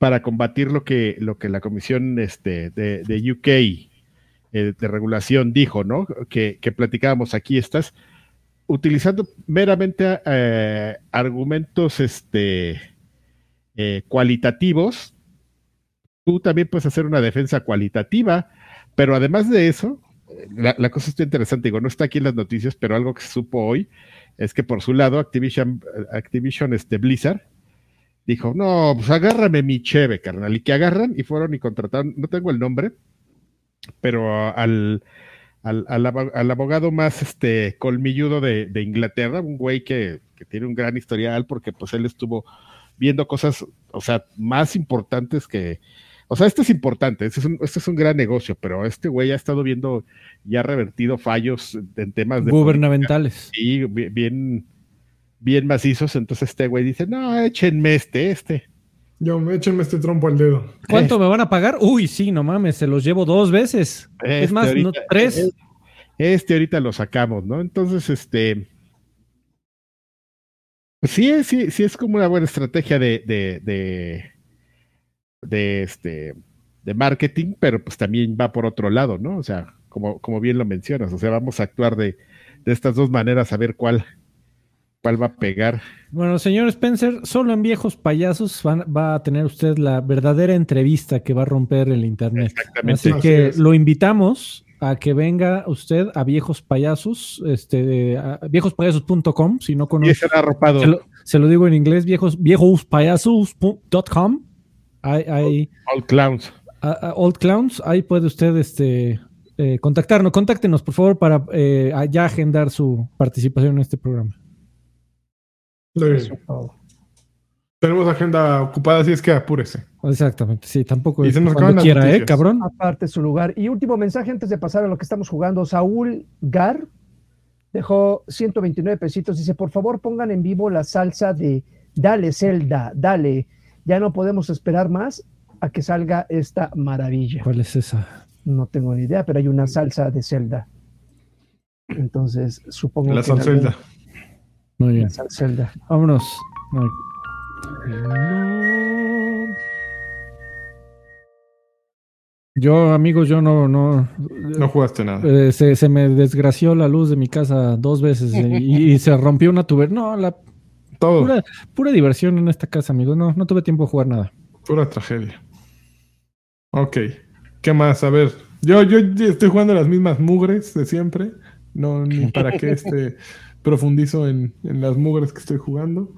para combatir lo que, lo que la comisión este, de, UK eh, de regulación dijo, ¿no? Que, platicábamos aquí, estás utilizando meramente eh, argumentos este, eh, cualitativos, tú también puedes hacer una defensa cualitativa, pero además de eso, la, la, cosa está interesante, digo, no está aquí en las noticias, pero algo que supo hoy es que por su lado Activision, Activision este, Blizzard dijo, no, pues agárrame mi cheve, carnal, y que agarran y fueron y contrataron, no tengo el nombre, pero al, al, abogado más este colmilludo de, Inglaterra, un güey que, tiene un gran historial porque pues él estuvo viendo cosas, o sea, más importantes que, o sea, este es importante, este es un, este es un gran negocio, pero este güey ha estado viendo ya revertido fallos en temas de gubernamentales. Sí, bien, bien macizos, entonces este güey dice, no, échenme este, este. Yo, échenme este trompo al dedo. ¿Cuánto me van a pagar? Uy, sí, no mames, se los llevo dos veces. es este más, no, tres. Este ahorita lo sacamos, ¿no? Entonces, este... Pues sí, sí, sí es como una buena estrategia de, de, de, de, este, de marketing, pero pues también va por otro lado, ¿no? O sea, como, como bien lo mencionas, o sea, vamos a actuar de, de estas dos maneras a ver cuál, cuál va a pegar. Bueno, señor Spencer, solo en Viejos Payasos va a tener usted la verdadera entrevista que va a romper el Internet. Así que lo invitamos a que venga usted a Viejos Payasos, este, viejospayasos.com, si no conoce. Se lo, se lo digo en inglés, viejos, viejospayasos.com. Old Clowns. old Clowns, ahí puede usted este, eh, contactarnos. Contáctenos, por favor, para eh, ya agendar su participación en este programa. Tenemos agenda ocupada, así es que apúrese. Exactamente, sí, tampoco y se nos cuando quiera, ¿eh, cabrón? Aparte su lugar. Y último mensaje antes de pasar a lo que estamos jugando. Saúl Gar dejó 129 pesitos. Dice, por favor pongan en vivo la salsa de Dale Zelda, dale. Ya no podemos esperar más a que salga esta maravilla. ¿Cuál es esa? No tengo ni idea, pero hay una salsa de Zelda. Entonces, supongo la que... La Zelda. Muy bien. Vámonos. Yo, amigos, yo no, no. No jugaste nada. Eh, se, me desgració la luz de mi casa dos veces y, se rompió una tubería. No, la. Todo. Pura, diversión en esta casa, amigos. No, no tuve tiempo de jugar nada. Pura tragedia. Ok. ¿Qué más? A ver. Yo, yo estoy jugando las mismas mugres de siempre. No, ni para qué este profundizo en, las mugres que estoy jugando.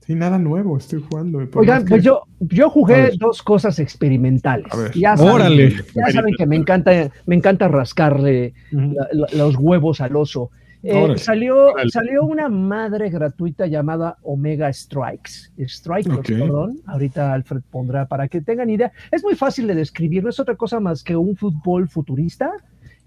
Sí, nada nuevo estoy jugando. Oigan, pues yo, yo jugué dos cosas experimentales. Ya saben, ya saben que me encanta, me encanta rascarle los huevos al oso. Eh, salió, salió una madre gratuita llamada Omega Strikes. Strike, perdón. Ahorita Alfred pondrá para que tengan idea. Es muy fácil de describir, no es otra cosa más que un fútbol futurista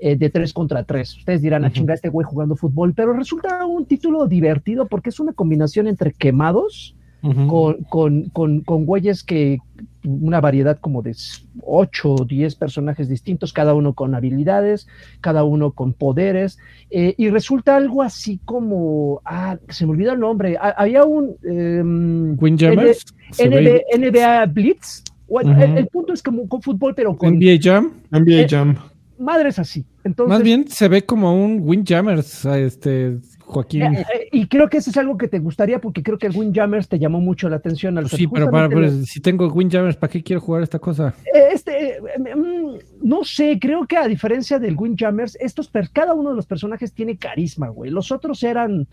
eh, de tres contra tres. Ustedes dirán, a ah, chingar este güey jugando fútbol, pero resulta un título divertido porque es una combinación entre quemados con, con, güeyes que una variedad como de 8 o 10 personajes distintos, cada uno con habilidades, cada uno con poderes, eh, y resulta algo así como, ah, se me olvidó el nombre, había un... Em, NBA Blitz, el, punto es como con fútbol, pero con... NBA Jam. NBA Jam madres así. Entonces, Más bien se ve como un Windjammers, este Joaquín. Eh, eh, y creo que eso es algo que te gustaría porque creo que el Windjammers te llamó mucho la atención. Al sí, pero, para, pero si tengo Windjammers, ¿para qué quiero jugar esta cosa? Eh, este, mm, no sé, creo que a diferencia del Windjammers, estos, cada uno de los personajes tiene carisma, güey. Los otros eran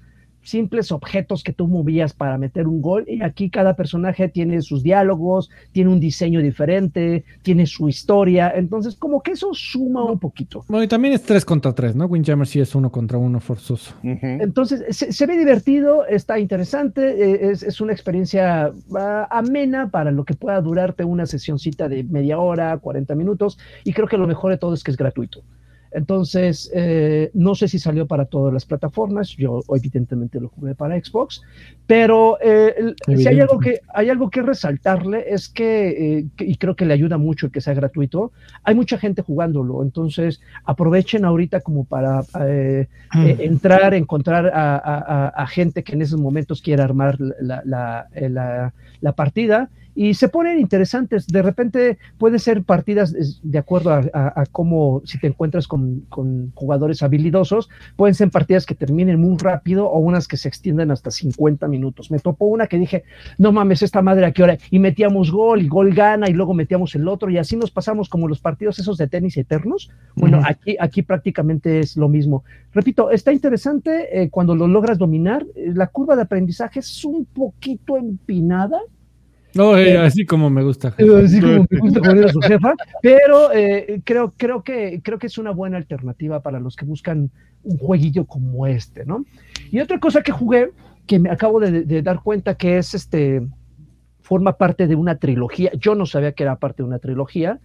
simples objetos que tú movías para meter un gol. Y aquí cada personaje tiene sus diálogos, tiene un diseño diferente, tiene su historia. Entonces, como que eso suma un poquito. Bueno, y también es 3 contra 3, ¿no? Windjammer sí es uno contra uno forzoso. Entonces, se, ve divertido, está interesante, eh, es, es, una experiencia uh, amena para lo que pueda durarte una sesioncita de media hora, 40 minutos. Y creo que lo mejor de todo es que es gratuito. Entonces, eh, no sé si salió para todas las plataformas, yo evidentemente lo jugué para Xbox, pero eh, si hay algo, que, hay algo que resaltarle es que, eh, y creo que le ayuda mucho que sea gratuito, hay mucha gente jugándolo, entonces aprovechen ahorita como para mm. entrar, encontrar a, gente que en esos momentos quiera armar la, la partida y se ponen interesantes. De repente pueden ser partidas de acuerdo a, cómo, si te encuentras con, jugadores habilidosos, pueden ser partidas que terminen muy rápido o unas que se extienden hasta 50 minutos. Me topó una que dije, no mames, esta madre a qué hora, y metíamos gol y gol gana y luego metíamos el otro y así nos pasamos como los partidos esos de tenis eternos. Bueno, aquí, aquí prácticamente es lo mismo. Repito, está interesante eh, cuando lo logras dominar. Eh, la curva de aprendizaje es un poquito empinada no, eh, así como me gusta. Así como me gusta poner a su jefa, pero eh, creo, creo, que, creo que es una buena alternativa para los que buscan un jueguillo como este, ¿no? Y otra cosa que jugué, que me acabo de, dar cuenta que es este, forma parte de una trilogía, yo no sabía que era parte de una trilogía,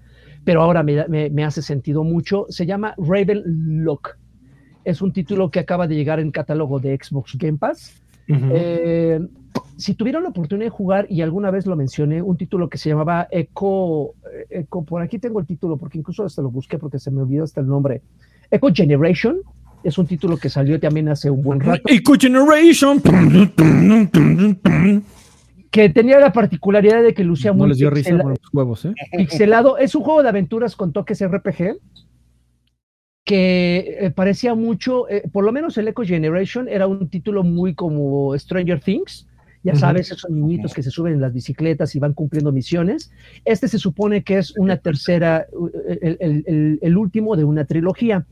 pero ahora me, hace sentido mucho, se llama Raven Lock. Es un título que acaba de llegar en catálogo de Xbox Game Pass. Eh, si tuvieron la oportunidad de jugar, y alguna vez lo mencioné, un título que se llamaba Echo, Echo, por aquí tengo el título, porque incluso hasta lo busqué porque se me olvidó hasta el nombre. Echo Generation, es un título que salió también hace un buen rato. Echo Generation. Que tenía la particularidad de que lucía no les dio risa con los huevos, ¿eh? pixelado. Es un juego de aventuras con toques RPG que eh, parecía mucho, eh, por lo menos el Echo Generation era un título muy como Stranger Things, ya sabes, esos niñitos que se suben en las bicicletas y van cumpliendo misiones. Este se supone que es una tercera, el, último de una trilogía.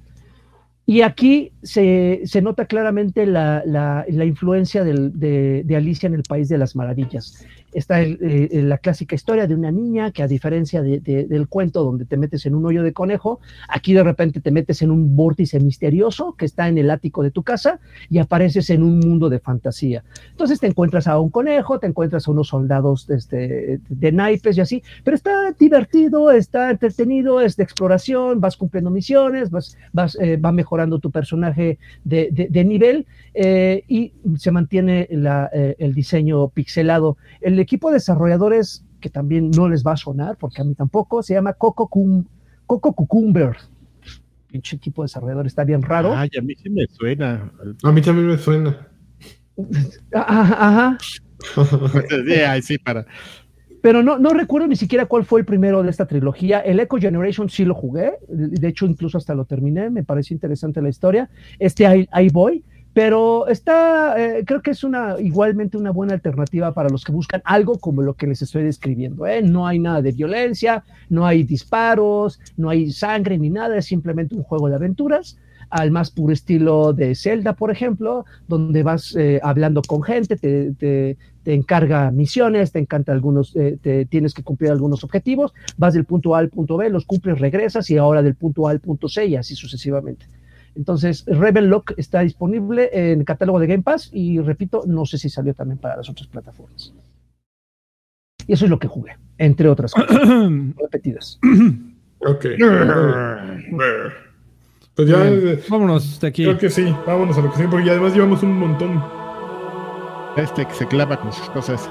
Y aquí se, nota claramente la, influencia de, de, Alicia en el País de las Maravillas está eh, la clásica historia de una niña que a diferencia del cuento donde te metes en un hoyo de conejo, aquí de repente te metes en un vórtice misterioso que está en el ático de tu casa y apareces en un mundo de fantasía. Entonces te encuentras a un conejo, te encuentras a unos soldados este, de naipes y así, pero está divertido, está entretenido, es de exploración, vas cumpliendo misiones, vas, vas, eh, va mejorando tu personaje de, nivel eh, y se mantiene el diseño pixelado. El equipo de desarrolladores, que también no les va a sonar, porque a mí tampoco, se llama Coco, Coco Cucumber. Pinche equipo de desarrolladores está bien raro. Ay, a mí sí me suena. A mí también me suena. Ajá. sí, para. Pero no, no recuerdo ni siquiera cuál fue el primero de esta trilogía. El Echo Generation sí lo jugué, de hecho incluso hasta lo terminé, me pareció interesante la historia. Este ahí voy, pero está, eh, creo que es una igualmente una buena alternativa para los que buscan algo como lo que les estoy describiendo. ¿eh? No hay nada de violencia, no hay disparos, no hay sangre ni nada, es simplemente un juego de aventuras al más puro estilo de Zelda, por ejemplo, donde vas eh, hablando con gente, te, te, encarga misiones, te encanta algunos, te, tienes que cumplir algunos objetivos, vas del punto A al punto B, los cumples, regresas y ahora del punto A al punto C y así sucesivamente. Entonces, Lock está disponible en el catálogo de Game Pass y repito, no sé si salió también para las otras plataformas. Y eso es lo que jugué, entre otras cosas repetidas. Ok. Pues ya, eh, vámonos de aquí. Creo que sí, vámonos a lo que sí, porque además llevamos un montón. Este que se clava con sus cosas.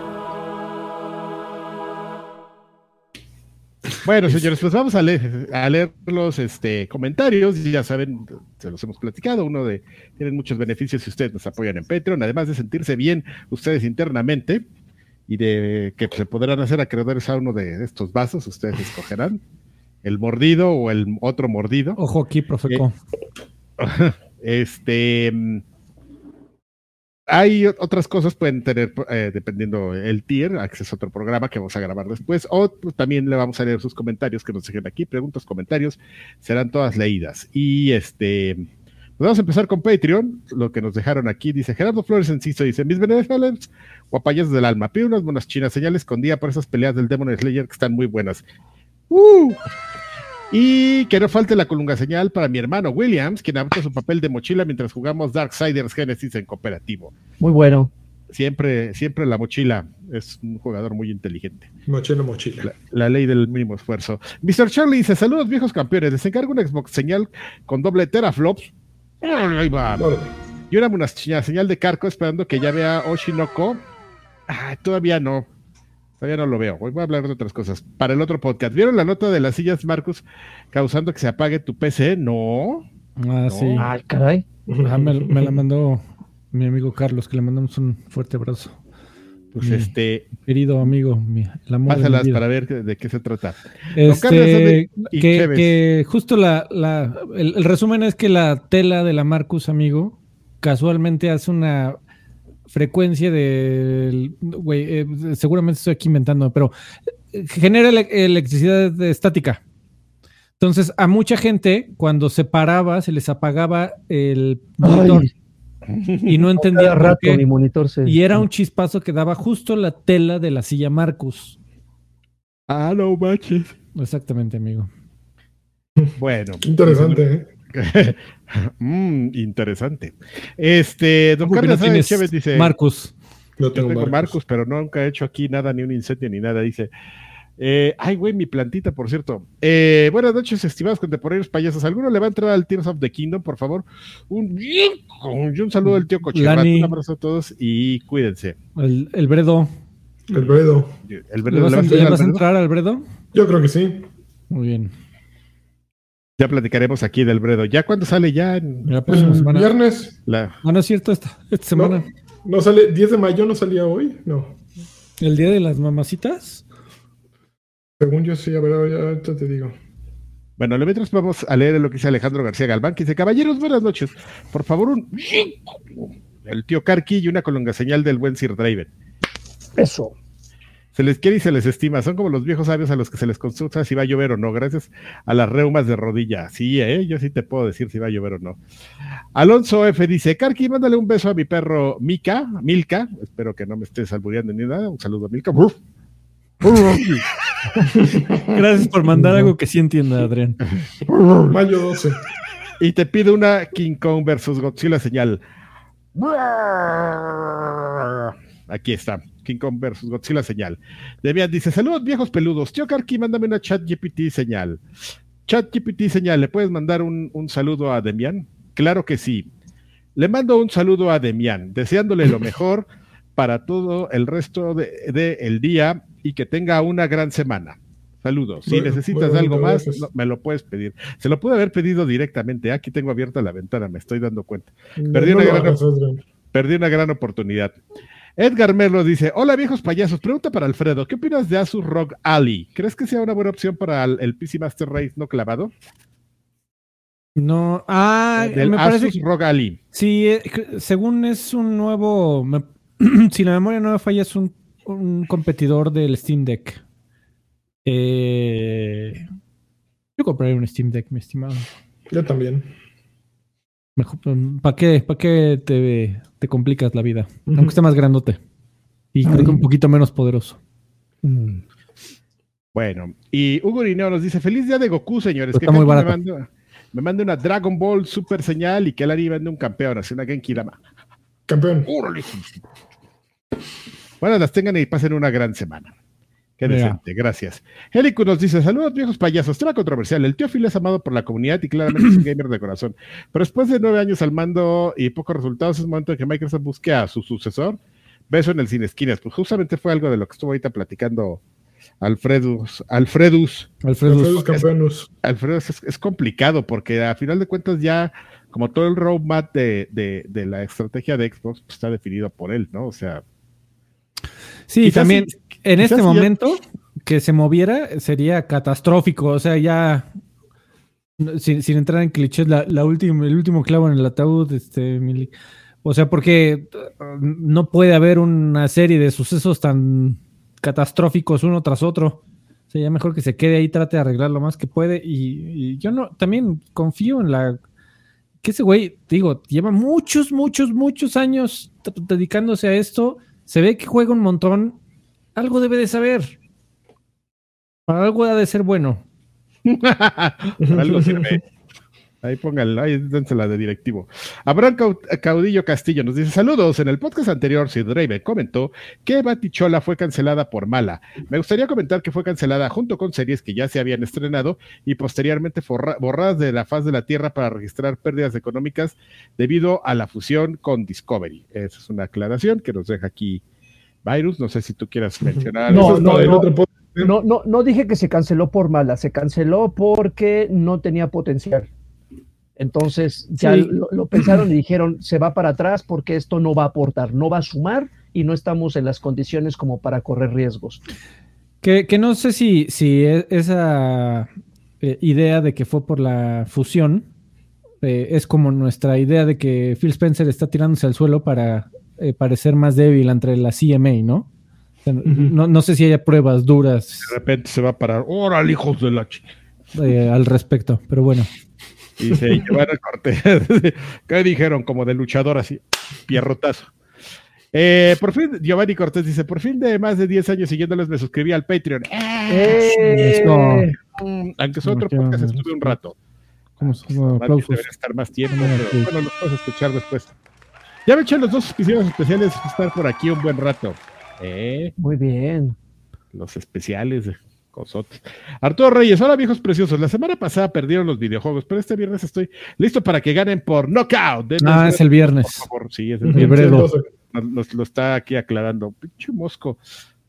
Bueno, señores, pues vamos a leer, a leer los este, comentarios. Ya saben, se los hemos platicado. Uno de tienen muchos beneficios si ustedes nos apoyan en Patreon, además de sentirse bien ustedes internamente y de que se podrán hacer acreedores a uno de, estos vasos, ustedes escogerán. el mordido o el otro mordido. Ojo aquí, Profeco. Eh, este. Hay otras cosas, pueden tener, eh, dependiendo el tier, acceso a otro programa que vamos a grabar después, o también le vamos a leer sus comentarios que nos dejen aquí, preguntas, comentarios, serán todas leídas. Y este, pues vamos a empezar con Patreon, lo que nos dejaron aquí, dice Gerardo Flores Enciso, dice, mis beneficios, guapayas del alma, pido unas buenas chinas, señales escondida por esas peleas del Demon Slayer que están muy buenas. ¡Uh! Y que no falte la colunga señal para mi hermano Williams, quien adopta su papel de mochila mientras jugamos Darksiders Genesis en cooperativo. Muy bueno. Siempre, siempre la mochila es un jugador muy inteligente. Mochila, mochila. La, la ley del mínimo esfuerzo. Mr. Charlie dice: Saludos, viejos campeones. Les encargo una Xbox señal con doble teraflops. Ahí va. Órale. Y una, una señal de Carco esperando que ya vea Oshinoko. Ah, todavía no. Todavía no lo veo. Hoy voy a hablar de otras cosas. Para el otro podcast. ¿Vieron la nota de las sillas, Marcus, causando que se apague tu PC? No. Ah, sí. Ay, caray. Ah, me, me la mandó mi amigo Carlos, que le mandamos un fuerte abrazo. Pues este, Querido amigo, mi, el amor de mi pásalas vida. para ver de, qué se trata. Este, y que, que justo la, la- el, el resumen es que la tela de la Marcus, amigo, casualmente hace una frecuencia de, güey, eh, seguramente estoy aquí inventando, pero eh, genera ele- electricidad estática. Entonces, a mucha gente, cuando se paraba, se les apagaba el monitor Ay, y no entendía por rato qué. mi monitor se. Y era un chispazo que daba justo la tela de la silla Marcus. Ah, no manches. Exactamente, amigo. Bueno. Qué interesante, ¿eh? Mm, interesante. Este, don ¿Cómo que Carlos no Chévez dice: Yo Marcus. Yo tengo tengo Marcos. Marcus, pero nunca he hecho aquí nada, ni un incendio, ni nada. Dice: eh, Ay, güey, mi plantita, por cierto. Eh, buenas noches, estimados contemporáneos payasos. ¿Alguno le va a entrar al Tears of the Kingdom, por favor? Un, y un saludo al tío Cochirrat. Un abrazo a todos y cuídense. El, el Bredo. El Bredo. El ¿Le vas, a, ¿le le vas a entrar al Bredo? Yo creo que sí. Muy bien. Ya platicaremos aquí del Bredo. ¿Ya cuándo sale? Ya en La próxima El semana. viernes. la. Ah, no es cierto, esta, esta semana. No sale, 10 de mayo no salía hoy, no. El día de las mamacitas. Según yo sí, a ver, ahorita te digo. Bueno, lo mientras vamos a leer lo que dice Alejandro García Galván, que dice, caballeros, buenas noches. Por favor, un... El tío Karki y una colonga señal del buen Sir Draven. Eso. Se les quiere y se les estima. Son como los viejos sabios a los que se les consulta si va a llover o no, gracias a las reumas de rodilla. Sí, ¿eh? yo sí te puedo decir si va a llover o no. Alonso F dice, Karki, mándale un beso a mi perro Mika, Milka. Espero que no me estés albureando ni nada. Un saludo a Milka. Gracias por mandar algo que sí entienda, Adrián. Mayo 12. Y te pido una King Kong versus Godzilla señal. Aquí está. King Kong versus Godzilla señal. Demian dice: Saludos viejos peludos. Tío Karki, mándame una chat GPT señal. Chat GPT señal. ¿Le puedes mandar un, un saludo a Demian? Claro que sí. Le mando un saludo a Demian, deseándole lo mejor para todo el resto del de, el día y que tenga una gran semana. Saludos. Si necesitas algo más, no, me lo puedes pedir. Se lo pude haber pedido directamente. Aquí tengo abierta la ventana, me estoy dando cuenta. Perdí no una gran-. Perdí una gran oportunidad. Edgar Merlo dice: Hola viejos payasos, pregunta para Alfredo: ¿Qué opinas de Asus ROG Ali? ¿Crees que sea una buena opción para el, el PC Master Race no clavado? No. Ah, Del me parece Asus que ROG Ali. sí, eh, según es un nuevo. me- si la memoria no me falla, es un, un competidor del Steam Deck. Eh, yo compraré un Steam Deck, mi estimado. Yo también. ¿Para qué, pa' qué te, te complicas la vida? Ujú. Aunque esté más grandote. Y creo que un poquito menos poderoso. Mm. Bueno, y Hugo Irineo nos dice: Feliz día de Goku, señores. Está que muy Kanki me mande, me mande una Dragon Ball Super señal y que Lari vende un campeón, así una Genki Dama. Campeón. Bueno, las tengan y pasen una gran semana. Qué decente, gracias. Helicu nos dice: Saludos, viejos payasos. Tema controversial. El tío Phil es amado por la comunidad y claramente es un gamer de corazón. Pero después de nueve años al mando y pocos resultados, es momento de que Microsoft busque a su sucesor. Beso en el Cine Esquinas. Pues justamente fue algo de lo que estuvo ahorita platicando Alfredus. Alfredus. Campeones. Alfredo es, es complicado porque a final de cuentas ya, como todo el roadmap de, de, de la estrategia de Xbox, pues, está definido por él, ¿no? O sea, Sí, Quizás también en este ya- momento que se moviera sería catastrófico. O sea, ya sin, sin entrar en clichés, la, la última, el último clavo en el ataúd, este, Mili. O sea, porque uh, no puede haber una serie de sucesos tan catastróficos uno tras otro. O sea, ya mejor que se quede ahí, trate de arreglar lo más que puede. Y, y yo no, también confío en la. Que ese güey, digo, lleva muchos, muchos, muchos años dedicándose a esto. Se ve que juega un montón. Algo debe de saber. Para algo ha de ser bueno. Para algo sirve. Ahí pónganlo, ahí dénsela de directivo. Abraham Cau- Caudillo Castillo nos dice: Saludos. En el podcast anterior, Sid Raven comentó que Batichola fue cancelada por mala. Me gustaría comentar que fue cancelada junto con series que ya se habían estrenado y posteriormente borradas de la faz de la Tierra para registrar pérdidas económicas debido a la fusión con Discovery. Esa es una aclaración que nos deja aquí Virus. No sé si tú quieras mencionar. No, Eso no, no. otro podcast. No, no, no dije que se canceló por mala, se canceló porque no tenía potencial. Entonces ya Sí. lo, lo pensaron y dijeron, se va para atrás porque esto no va a aportar, no va a sumar y no estamos en las condiciones como para correr riesgos. Que, que no sé si, si e- esa eh, idea de que fue por la fusión eh, es como nuestra idea de que Phil Spencer está tirándose al suelo para eh, parecer más débil entre la CMA, ¿no? O sea, no, no sé si haya pruebas duras De repente se va a parar. ¡Órale, hijos de la ch-! eh, al respecto, pero bueno. Dice Giovanna Cortés. ¿Qué dijeron? Como de luchador así, pierrotazo. Eh, por fin, Giovanni Cortés dice, por fin de más de 10 años siguiéndoles me suscribí al Patreon. ¡Eh! Mm, Aunque su otro podcast estuve un rato. Bien aplausos. debería estar más tiempo, pero bueno, los puedes escuchar después. Ya me eché los dos episodios especiales, estar por aquí un buen rato. Eh, Muy bien. los especiales Cosotes. Arturo Reyes, hola viejos preciosos. La semana pasada perdieron los videojuegos, pero este viernes estoy listo para que ganen por knockout. Denos Ah, es el por viernes. favor. Sí, es el viernes. Nos, nos lo está aquí aclarando. Pinche mosco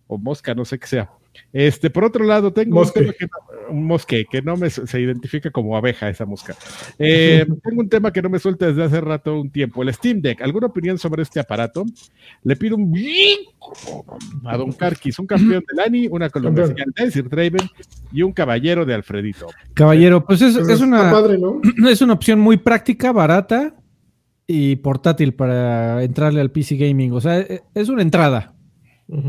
o mosca, no sé qué sea. Este, por otro lado, tengo Mosque. un tema que no, un mosque, que no me se identifica como abeja esa mosca. Eh, tengo un tema que no me suelta desde hace rato un tiempo. El Steam Deck. ¿Alguna opinión sobre este aparato? Le pido un a Don Carquis, un campeón del ANI, una columna de Sir Draven y un caballero de Alfredito. Caballero, pues es, pues es una, padre, ¿no? es una opción muy práctica, barata y portátil para entrarle al PC Gaming. O sea, e- es una entrada.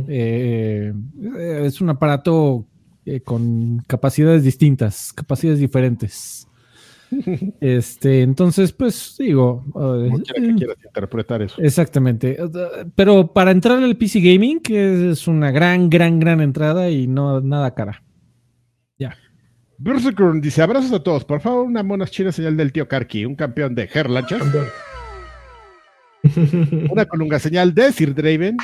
Eh, eh, es un aparato eh, con capacidades distintas, capacidades diferentes. Este, entonces, pues digo, eh, Como quiera que quieras interpretar eso. exactamente. Pero para entrar al PC Gaming, que es una gran, gran, gran entrada y no nada cara. Berserker dice: Abrazos a todos. Por favor, una mona china señal del tío Karki, un campeón de Herlanchas. Una colunga señal de Sir Draven.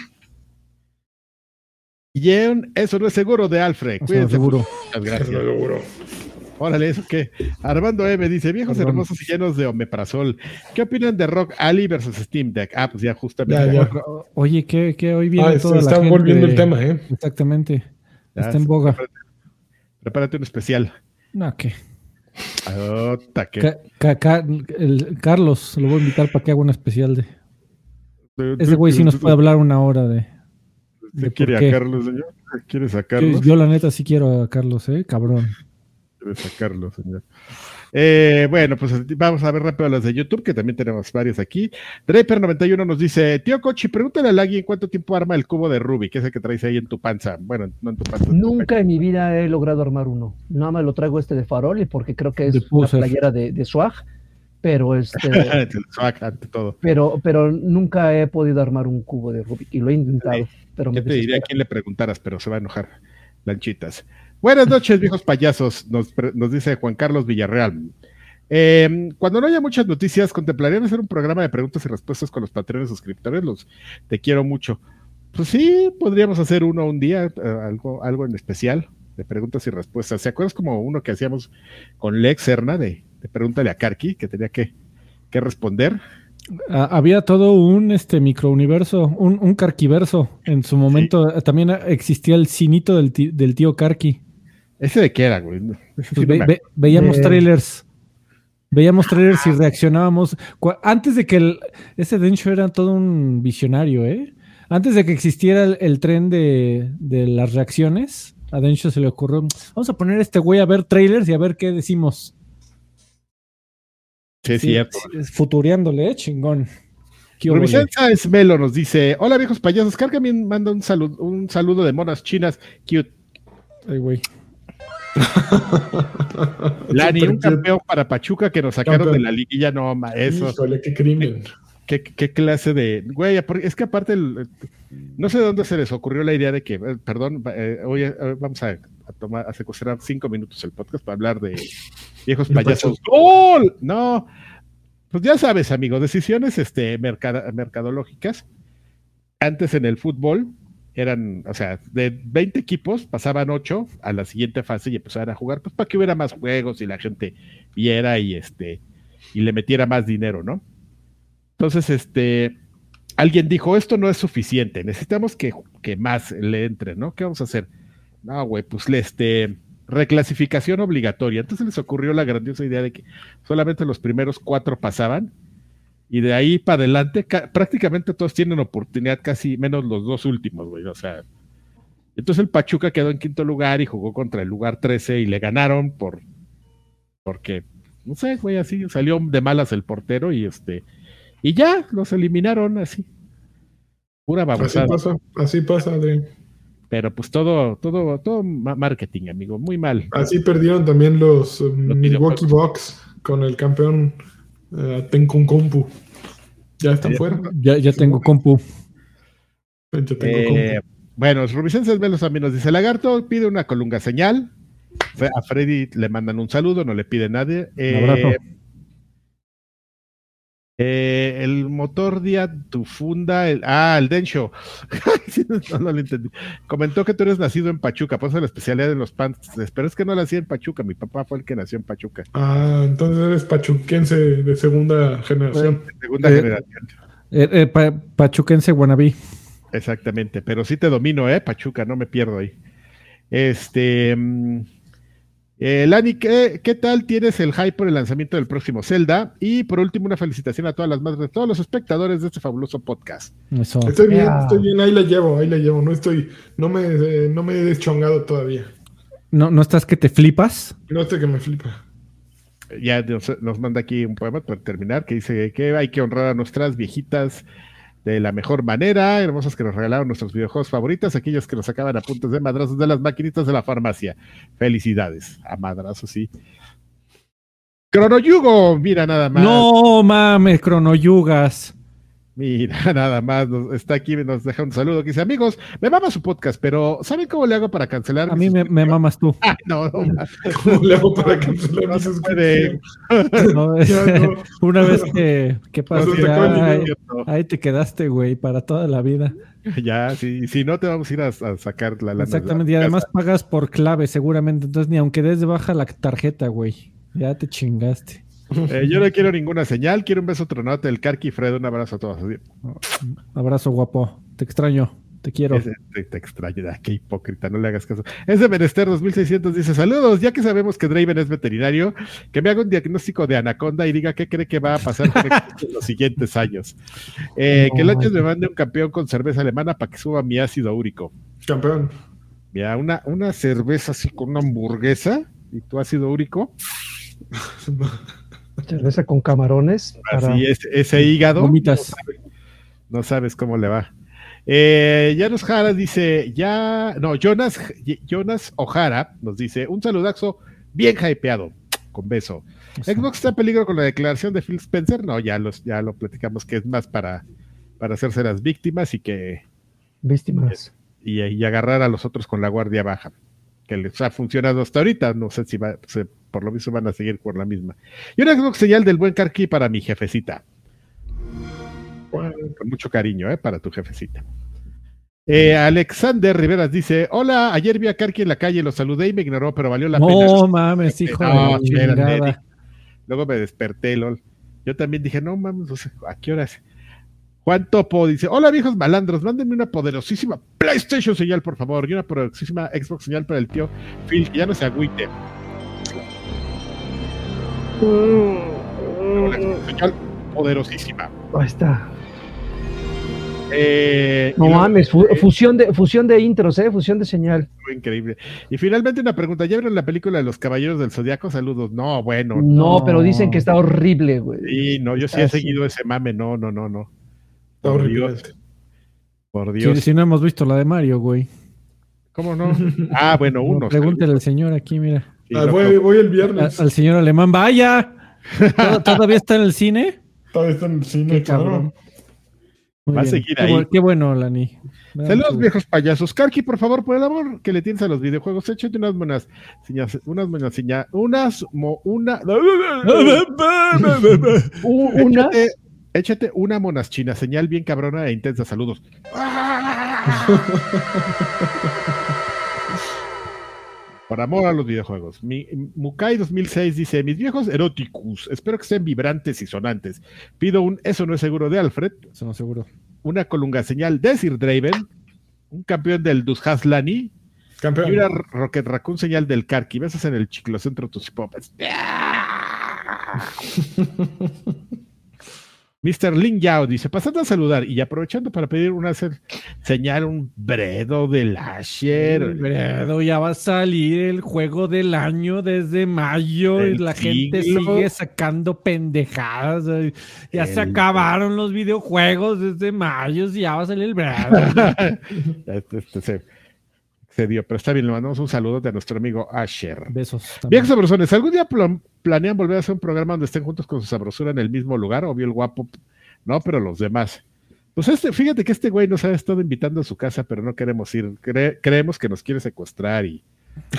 Y un eso no es seguro de Alfred. Cuídense. seguro. Muchas Eso gracias. lo seguro. Órale, eso que Armando M dice: Viejos Perdón. hermosos y llenos de omeprazol. ¿Qué opinan de Rock Ali versus Steam Deck? Ah, pues ya justamente. Ya, ya. Oye, que, que hoy viene Ah, se toda la gente- volviendo el tema, ¿eh? Exactamente. Ya, Está en boga. Prepárate, prepárate un especial. No, que. Ota, que- Ca- ca- ca- el Carlos, lo voy a invitar para que haga un especial de. Ese güey sí nos puede hablar una hora de. ¿Se de quiere qué. sacarlo, señor? ¿Quiere Yo, sacarlo? yo, la neta sí quiero a Carlos, eh, cabrón. Quiere sacarlo, señor. Eh, bueno, pues vamos a ver rápido las de YouTube, que también tenemos varias aquí. Draper91 nos dice: Tío Cochi, pregúntale a Lagui en cuánto tiempo arma el cubo de Rubik, ese que traes ahí en tu panza. Bueno, no en tu panza. en tu Nunca en mi vida he logrado armar uno. Nada más lo traigo este de farol y porque creo que De es una poser. playera de, de swag, pero este. El swag, ante todo. pero, pero nunca he podido armar un cubo de Rubik y lo he intentado. Pero te diría a quién le preguntaras, pero se va a enojar. Lanchitas. Buenas noches, viejos payasos, nos, nos dice Juan Carlos Villarreal. Eh, cuando no haya muchas noticias, ¿contemplarían hacer un programa de preguntas y respuestas con los patrones suscriptores? Los te quiero mucho. Pues sí, podríamos hacer uno un día, eh, algo, algo en especial de preguntas y respuestas. ¿Se acuerdas como uno que hacíamos con Lex Serna de, de Pregúntale a Karki, que tenía que, que responder? Ah, había todo un este microuniverso, un, un carquiverso. En su momento eh, también existía el cinito del, ti- del tío Carqui. ¿Ese de qué era, güey? Sí Pues no ve- me ve- veíamos Eh. trailers. Veíamos trailers y reaccionábamos. Antes de que el, ese Densho era todo un visionario, ¿eh? Antes de que existiera el, el tren de, de las reacciones, a Dencho se le ocurrió, vamos a poner a este güey a ver trailers y a ver qué decimos. Sí, es cierto. es- Futureándole, ¿eh? Chingón. ¿Qué hubo, Rubicenza Esmelo nos dice: Hola viejos payasos, Carcami manda un saludo, un saludo de monas chinas cute. Ay, güey. Lani, un campeón para Pachuca que nos sacaron Campeón. de la liguilla, no, ma, eso. Híjole, qué crimen. ¿Qué, qué clase de. Güey, es que aparte, el- no sé de dónde se les ocurrió la idea de que, eh, perdón, eh, hoy eh, vamos a, a tomar, a secuestrar cinco minutos el podcast para hablar de viejos payasos. ¡Gol! No, pues ya sabes, amigo, decisiones este, mercada- mercadológicas. Antes en el fútbol eran, o sea, de 20 equipos pasaban 8 a la siguiente fase y empezaban a jugar, pues para que hubiera más juegos y la gente viera y este y le metiera más dinero, ¿no? Entonces, este, alguien dijo, esto no es suficiente, necesitamos que, que más le entre, ¿no? ¿Qué vamos a hacer? No, güey, pues le, este, reclasificación obligatoria. Entonces les ocurrió la grandiosa idea de que solamente los primeros cuatro pasaban y de ahí para adelante ca- prácticamente todos tienen oportunidad, casi menos los dos últimos, güey, o sea. Entonces el Pachuca quedó en quinto lugar y jugó contra el lugar 13 y le ganaron por, porque, no sé, güey, así salió de malas el portero y este, y ya, los eliminaron así. Pura Así babosada. pasa, así pasa, Adri. Pero pues todo, todo, todo ma- marketing, amigo, muy mal. Así perdieron también los, eh, Milwaukee videojuegos. Bucks con el campeón eh, Tenkunkumpu. Ya están fuera. Ya, ya tengo compu. Ya tengo Eh, bueno, Rubicenses Velos también nos dice, Lagarto pide una colunga señal. A Freddy le mandan un saludo, no le pide nadie. Un abrazo. Eh, el motor día tu funda, el, ah, el Densho. No, no lo entendí. Comentó que tú eres nacido en Pachuca, por eso la especialidad de los pants. Pero es que no nací en Pachuca, mi papá fue el que nació en Pachuca. Ah, entonces eres pachuquense de segunda generación. Segunda Eh, generación. Eh, eh, pa- Pachuquense Guanabí. Exactamente, pero sí te domino, ¿eh? Pachuca, no me pierdo ahí. Este. mm, eh, Lani, ¿qué, qué tal tienes el hype por el lanzamiento del próximo Zelda? Y por último, una felicitación a todas las madres, todos los espectadores de este fabuloso podcast. Eso. Estoy bien, estoy bien, ahí la llevo, ahí la llevo. No estoy, no me, eh, no me he deschongado todavía. ¿No, ¿No estás que te flipas? No sé que me flipa. Ya nos, nos manda aquí un poema para terminar que dice que hay que honrar a nuestras viejitas de la mejor manera, hermosas que nos regalaron nuestros videojuegos favoritos, aquellos que nos sacaban a puntos de madrazos de las maquinitas de la farmacia. Felicidades, a madrazos, sí. Cronoyugo, mira nada más. No mames, cronoyugas. Mira, nada más, nos- está aquí, nos deja un saludo que dice, amigos, me mama su podcast, pero ¿saben cómo le hago para cancelar? A mi mí me, me suscripción?" mamas tú. Ay, no, no, ¿Cómo le hago para cancelar No? ¿no? Una vez que, que pasó, ahí, te quedaste, güey, para toda la vida. Ya, sí, si no te vamos a ir a, a sacar la lana. Exactamente, y además pagas por clave seguramente, entonces ni aunque des de baja la tarjeta, güey. Ya te chingaste. Eh, yo no quiero ninguna señal, quiero un beso tronote del Carqui Fredo, un abrazo a todos. Abrazo, guapo. Te extraño. Te quiero. Ese- te, te extraño, ah, qué hipócrita, no le hagas caso. Es de Menester 2600, dice, saludos, ya que sabemos que Draven es veterinario, que me haga un diagnóstico de anaconda y diga qué cree que va a pasar en los siguientes años. Eh, que Lanchas me mande un campeón con cerveza alemana para que suba mi ácido úrico. Campeón. Mira, una, una cerveza así con una hamburguesa y tu ácido úrico, Cerveza con camarones. Para... así es, ese hígado. Vomitas. No sabes cómo le va. Eh, Janos Jara dice, ya, no, Jonas, Jonas Ojara nos dice, un saludazo bien hypeado, con beso. Xbox está en peligro con la declaración de Phil Spencer, no, ya, los, ya lo platicamos que es más para, para hacerse las víctimas y que Víctimas. y, y agarrar a los otros con la guardia baja, que les ha funcionado hasta ahorita, no sé si va, se- por lo mismo van a seguir por la misma. Y una Xbox señal del buen Karki para mi jefecita. Con mucho cariño, ¿eh? Para tu jefecita. Eh, Alexander Riveras dice: Hola, ayer vi a Karki en la calle, lo saludé y me ignoró, pero valió la No pena. mames, hijo No, de. Luego me desperté, lol. Yo también dije: No mames, o sea, ¿a qué horas? Juan Topo dice: Hola, viejos malandros, mándenme una poderosísima PlayStation señal, por favor, y una poderosísima Xbox señal para el tío Phil, que ya no se agüite. Se agüite. Ahí está. Eh, No luego- mames, fu- fusión de, fusión de intros, eh, fusión de señal. Increíble. Y finalmente una pregunta, ¿ya vieron la película de los Caballeros del Zodiaco? Saludos. No, bueno. No, No. pero dicen que está horrible, güey. Sí, no, yo sí Ah, he sí. seguido ese mame. No, no, no, no. Está Por horrible. Dios. Por Si, Dios. si no hemos visto la de Mario, güey. ¿Cómo no? Ah, bueno, No, uno. pregúntele al señor aquí, mira. Ah, voy, voy el A- viernes. al señor alemán, vaya. ¿Tod- ¿Todavía está en el cine? Todavía está en el cine, Qué cabrón. Muy Va a seguir Qué ahí. Qué bueno, Lani. Saludos, viejos payasos. Karki, por favor, por el amor que le tienes a los videojuegos, échate unas buenas señas, unas buenas señas, unas, mo- una, Una, échate, échate una monas china, señal bien cabrona e intensa. Saludos. Por amor a los videojuegos. Mi, Mukai 2006 dice: Mis viejos eróticos, espero que estén vibrantes y sonantes. Pido un Eso no es seguro de Alfred. Eso no seguro. una colunga señal de Sir Draven, un campeón del Dus Lani y Campeón. una Rocket Raccoon señal del Karki. Besas en el chiclocentro tus popes. Mr. Lin Yao dice, pasando a saludar y aprovechando para pedir una se- señal, un bredo del Asher. Bredo, ya va a salir el juego del año desde mayo y El la gente sigue sacando pendejadas. Ya se El- acabaron los videojuegos desde mayo y ya va a salir el Bredo. Este, este se, se dio, pero está bien, le mandamos un saludo de nuestro amigo Asher. Besos. también. Bien, sabrosones, ¿algún día pl- planean volver a hacer un programa donde estén juntos con su sabrosura en el mismo lugar? Obvio el guapo, no, pero los demás. Pues este, fíjate que este güey nos ha estado invitando a su casa, pero no queremos ir. Cre- creemos que nos quiere secuestrar y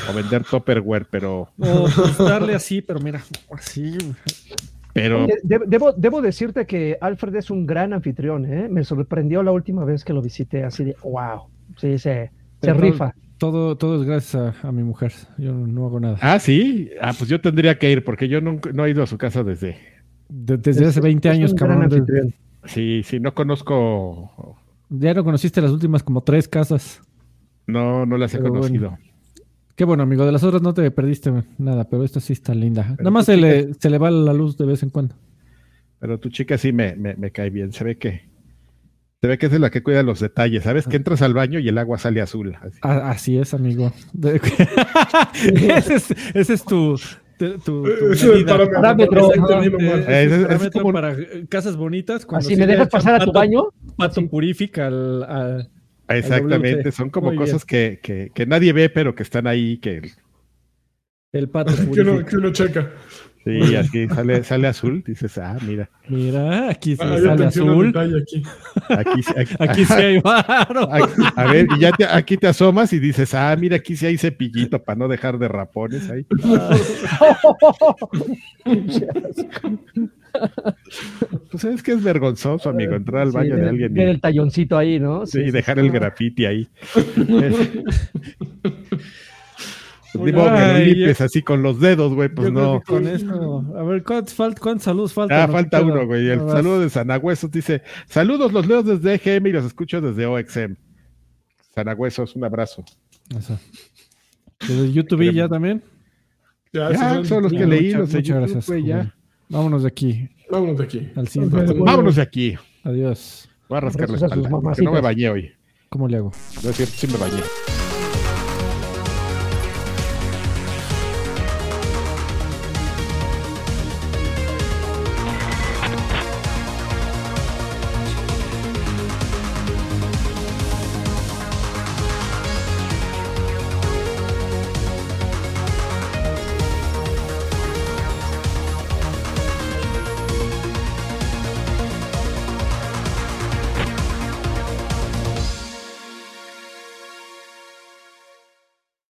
o vender Topperware, pero, O pues, darle así, pero mira, así. pero de- debo, debo decirte que Alfred es un gran anfitrión, ¿eh? Me sorprendió la última vez que lo visité, así de, wow, sí, se, se rifa. Todo, todo es gracias a, a mi mujer. Yo no, no hago nada. ah, sí, ah, pues yo tendría que ir porque yo nunca, no he ido a su casa desde, De- desde hace Es- 20 es años, cabrón. sí, sí, no conozco, Ya no conociste las últimas como tres casas. no, no las he Pero bueno. conocido. Qué bueno, amigo. De las otras no te perdiste nada, pero esta sí está linda. Nada más se le, se le va la luz de vez en cuando. Pero tu chica sí me, me, me cae bien. Se ve que se ve que es la que cuida los detalles. ¿Sabes? Que entras al baño y el agua sale azul. así. A- así es, amigo. Ese, es, ese es tu, tu, tu- es el medida. parámetro. Exactamente, Ajá. ese es Es- el es parámetro como- para eh, casas bonitas. cuando Así sí me le dejas echan pasar a tu pato- baño. Pato purifica al, al- Exactamente. Son como Muy cosas que, que, que nadie ve, pero que están ahí. Que el pato Que uno, purifica. que uno checa. Sí, así sale, sale azul. Dices, ah, mira, Mira, aquí sí Ah, hay sale azul. detalle aquí. aquí, sí- aquí, Aquí sí hay varo. aquí- a ver, y ya te, aquí te asomas y dices, ah, mira, aquí sí hay cepillito para no dejar de rapones ahí. Pues es que es vergonzoso, amigo, entrar al Sí, baño de ver- alguien ver y, el talloncito ahí, ¿no? sí, dejar el grafiti ahí. Pues modo que limpies así con los dedos, güey, pues Yo creo no. que con esto. A ver, ¿cuántos, falt- cuántos saludos faltan? Ah, falta uno, güey. El saludo de Sanagüesos dice: Saludos, los leo desde EGM y los escucho desde OXM. Sanagüesos, un abrazo. Eso. ¿Desde YouTube ya también? Ya, Ya, son los que ya. leí, Muchas, los muchas YouTube, gracias. güey, ya. Vámonos de aquí. Vámonos de aquí. Al siguiente. Vámonos de aquí. Adiós. Voy a rascar la espalda. no me bañé hoy. ¿Cómo le hago? No es cierto, sí me bañé.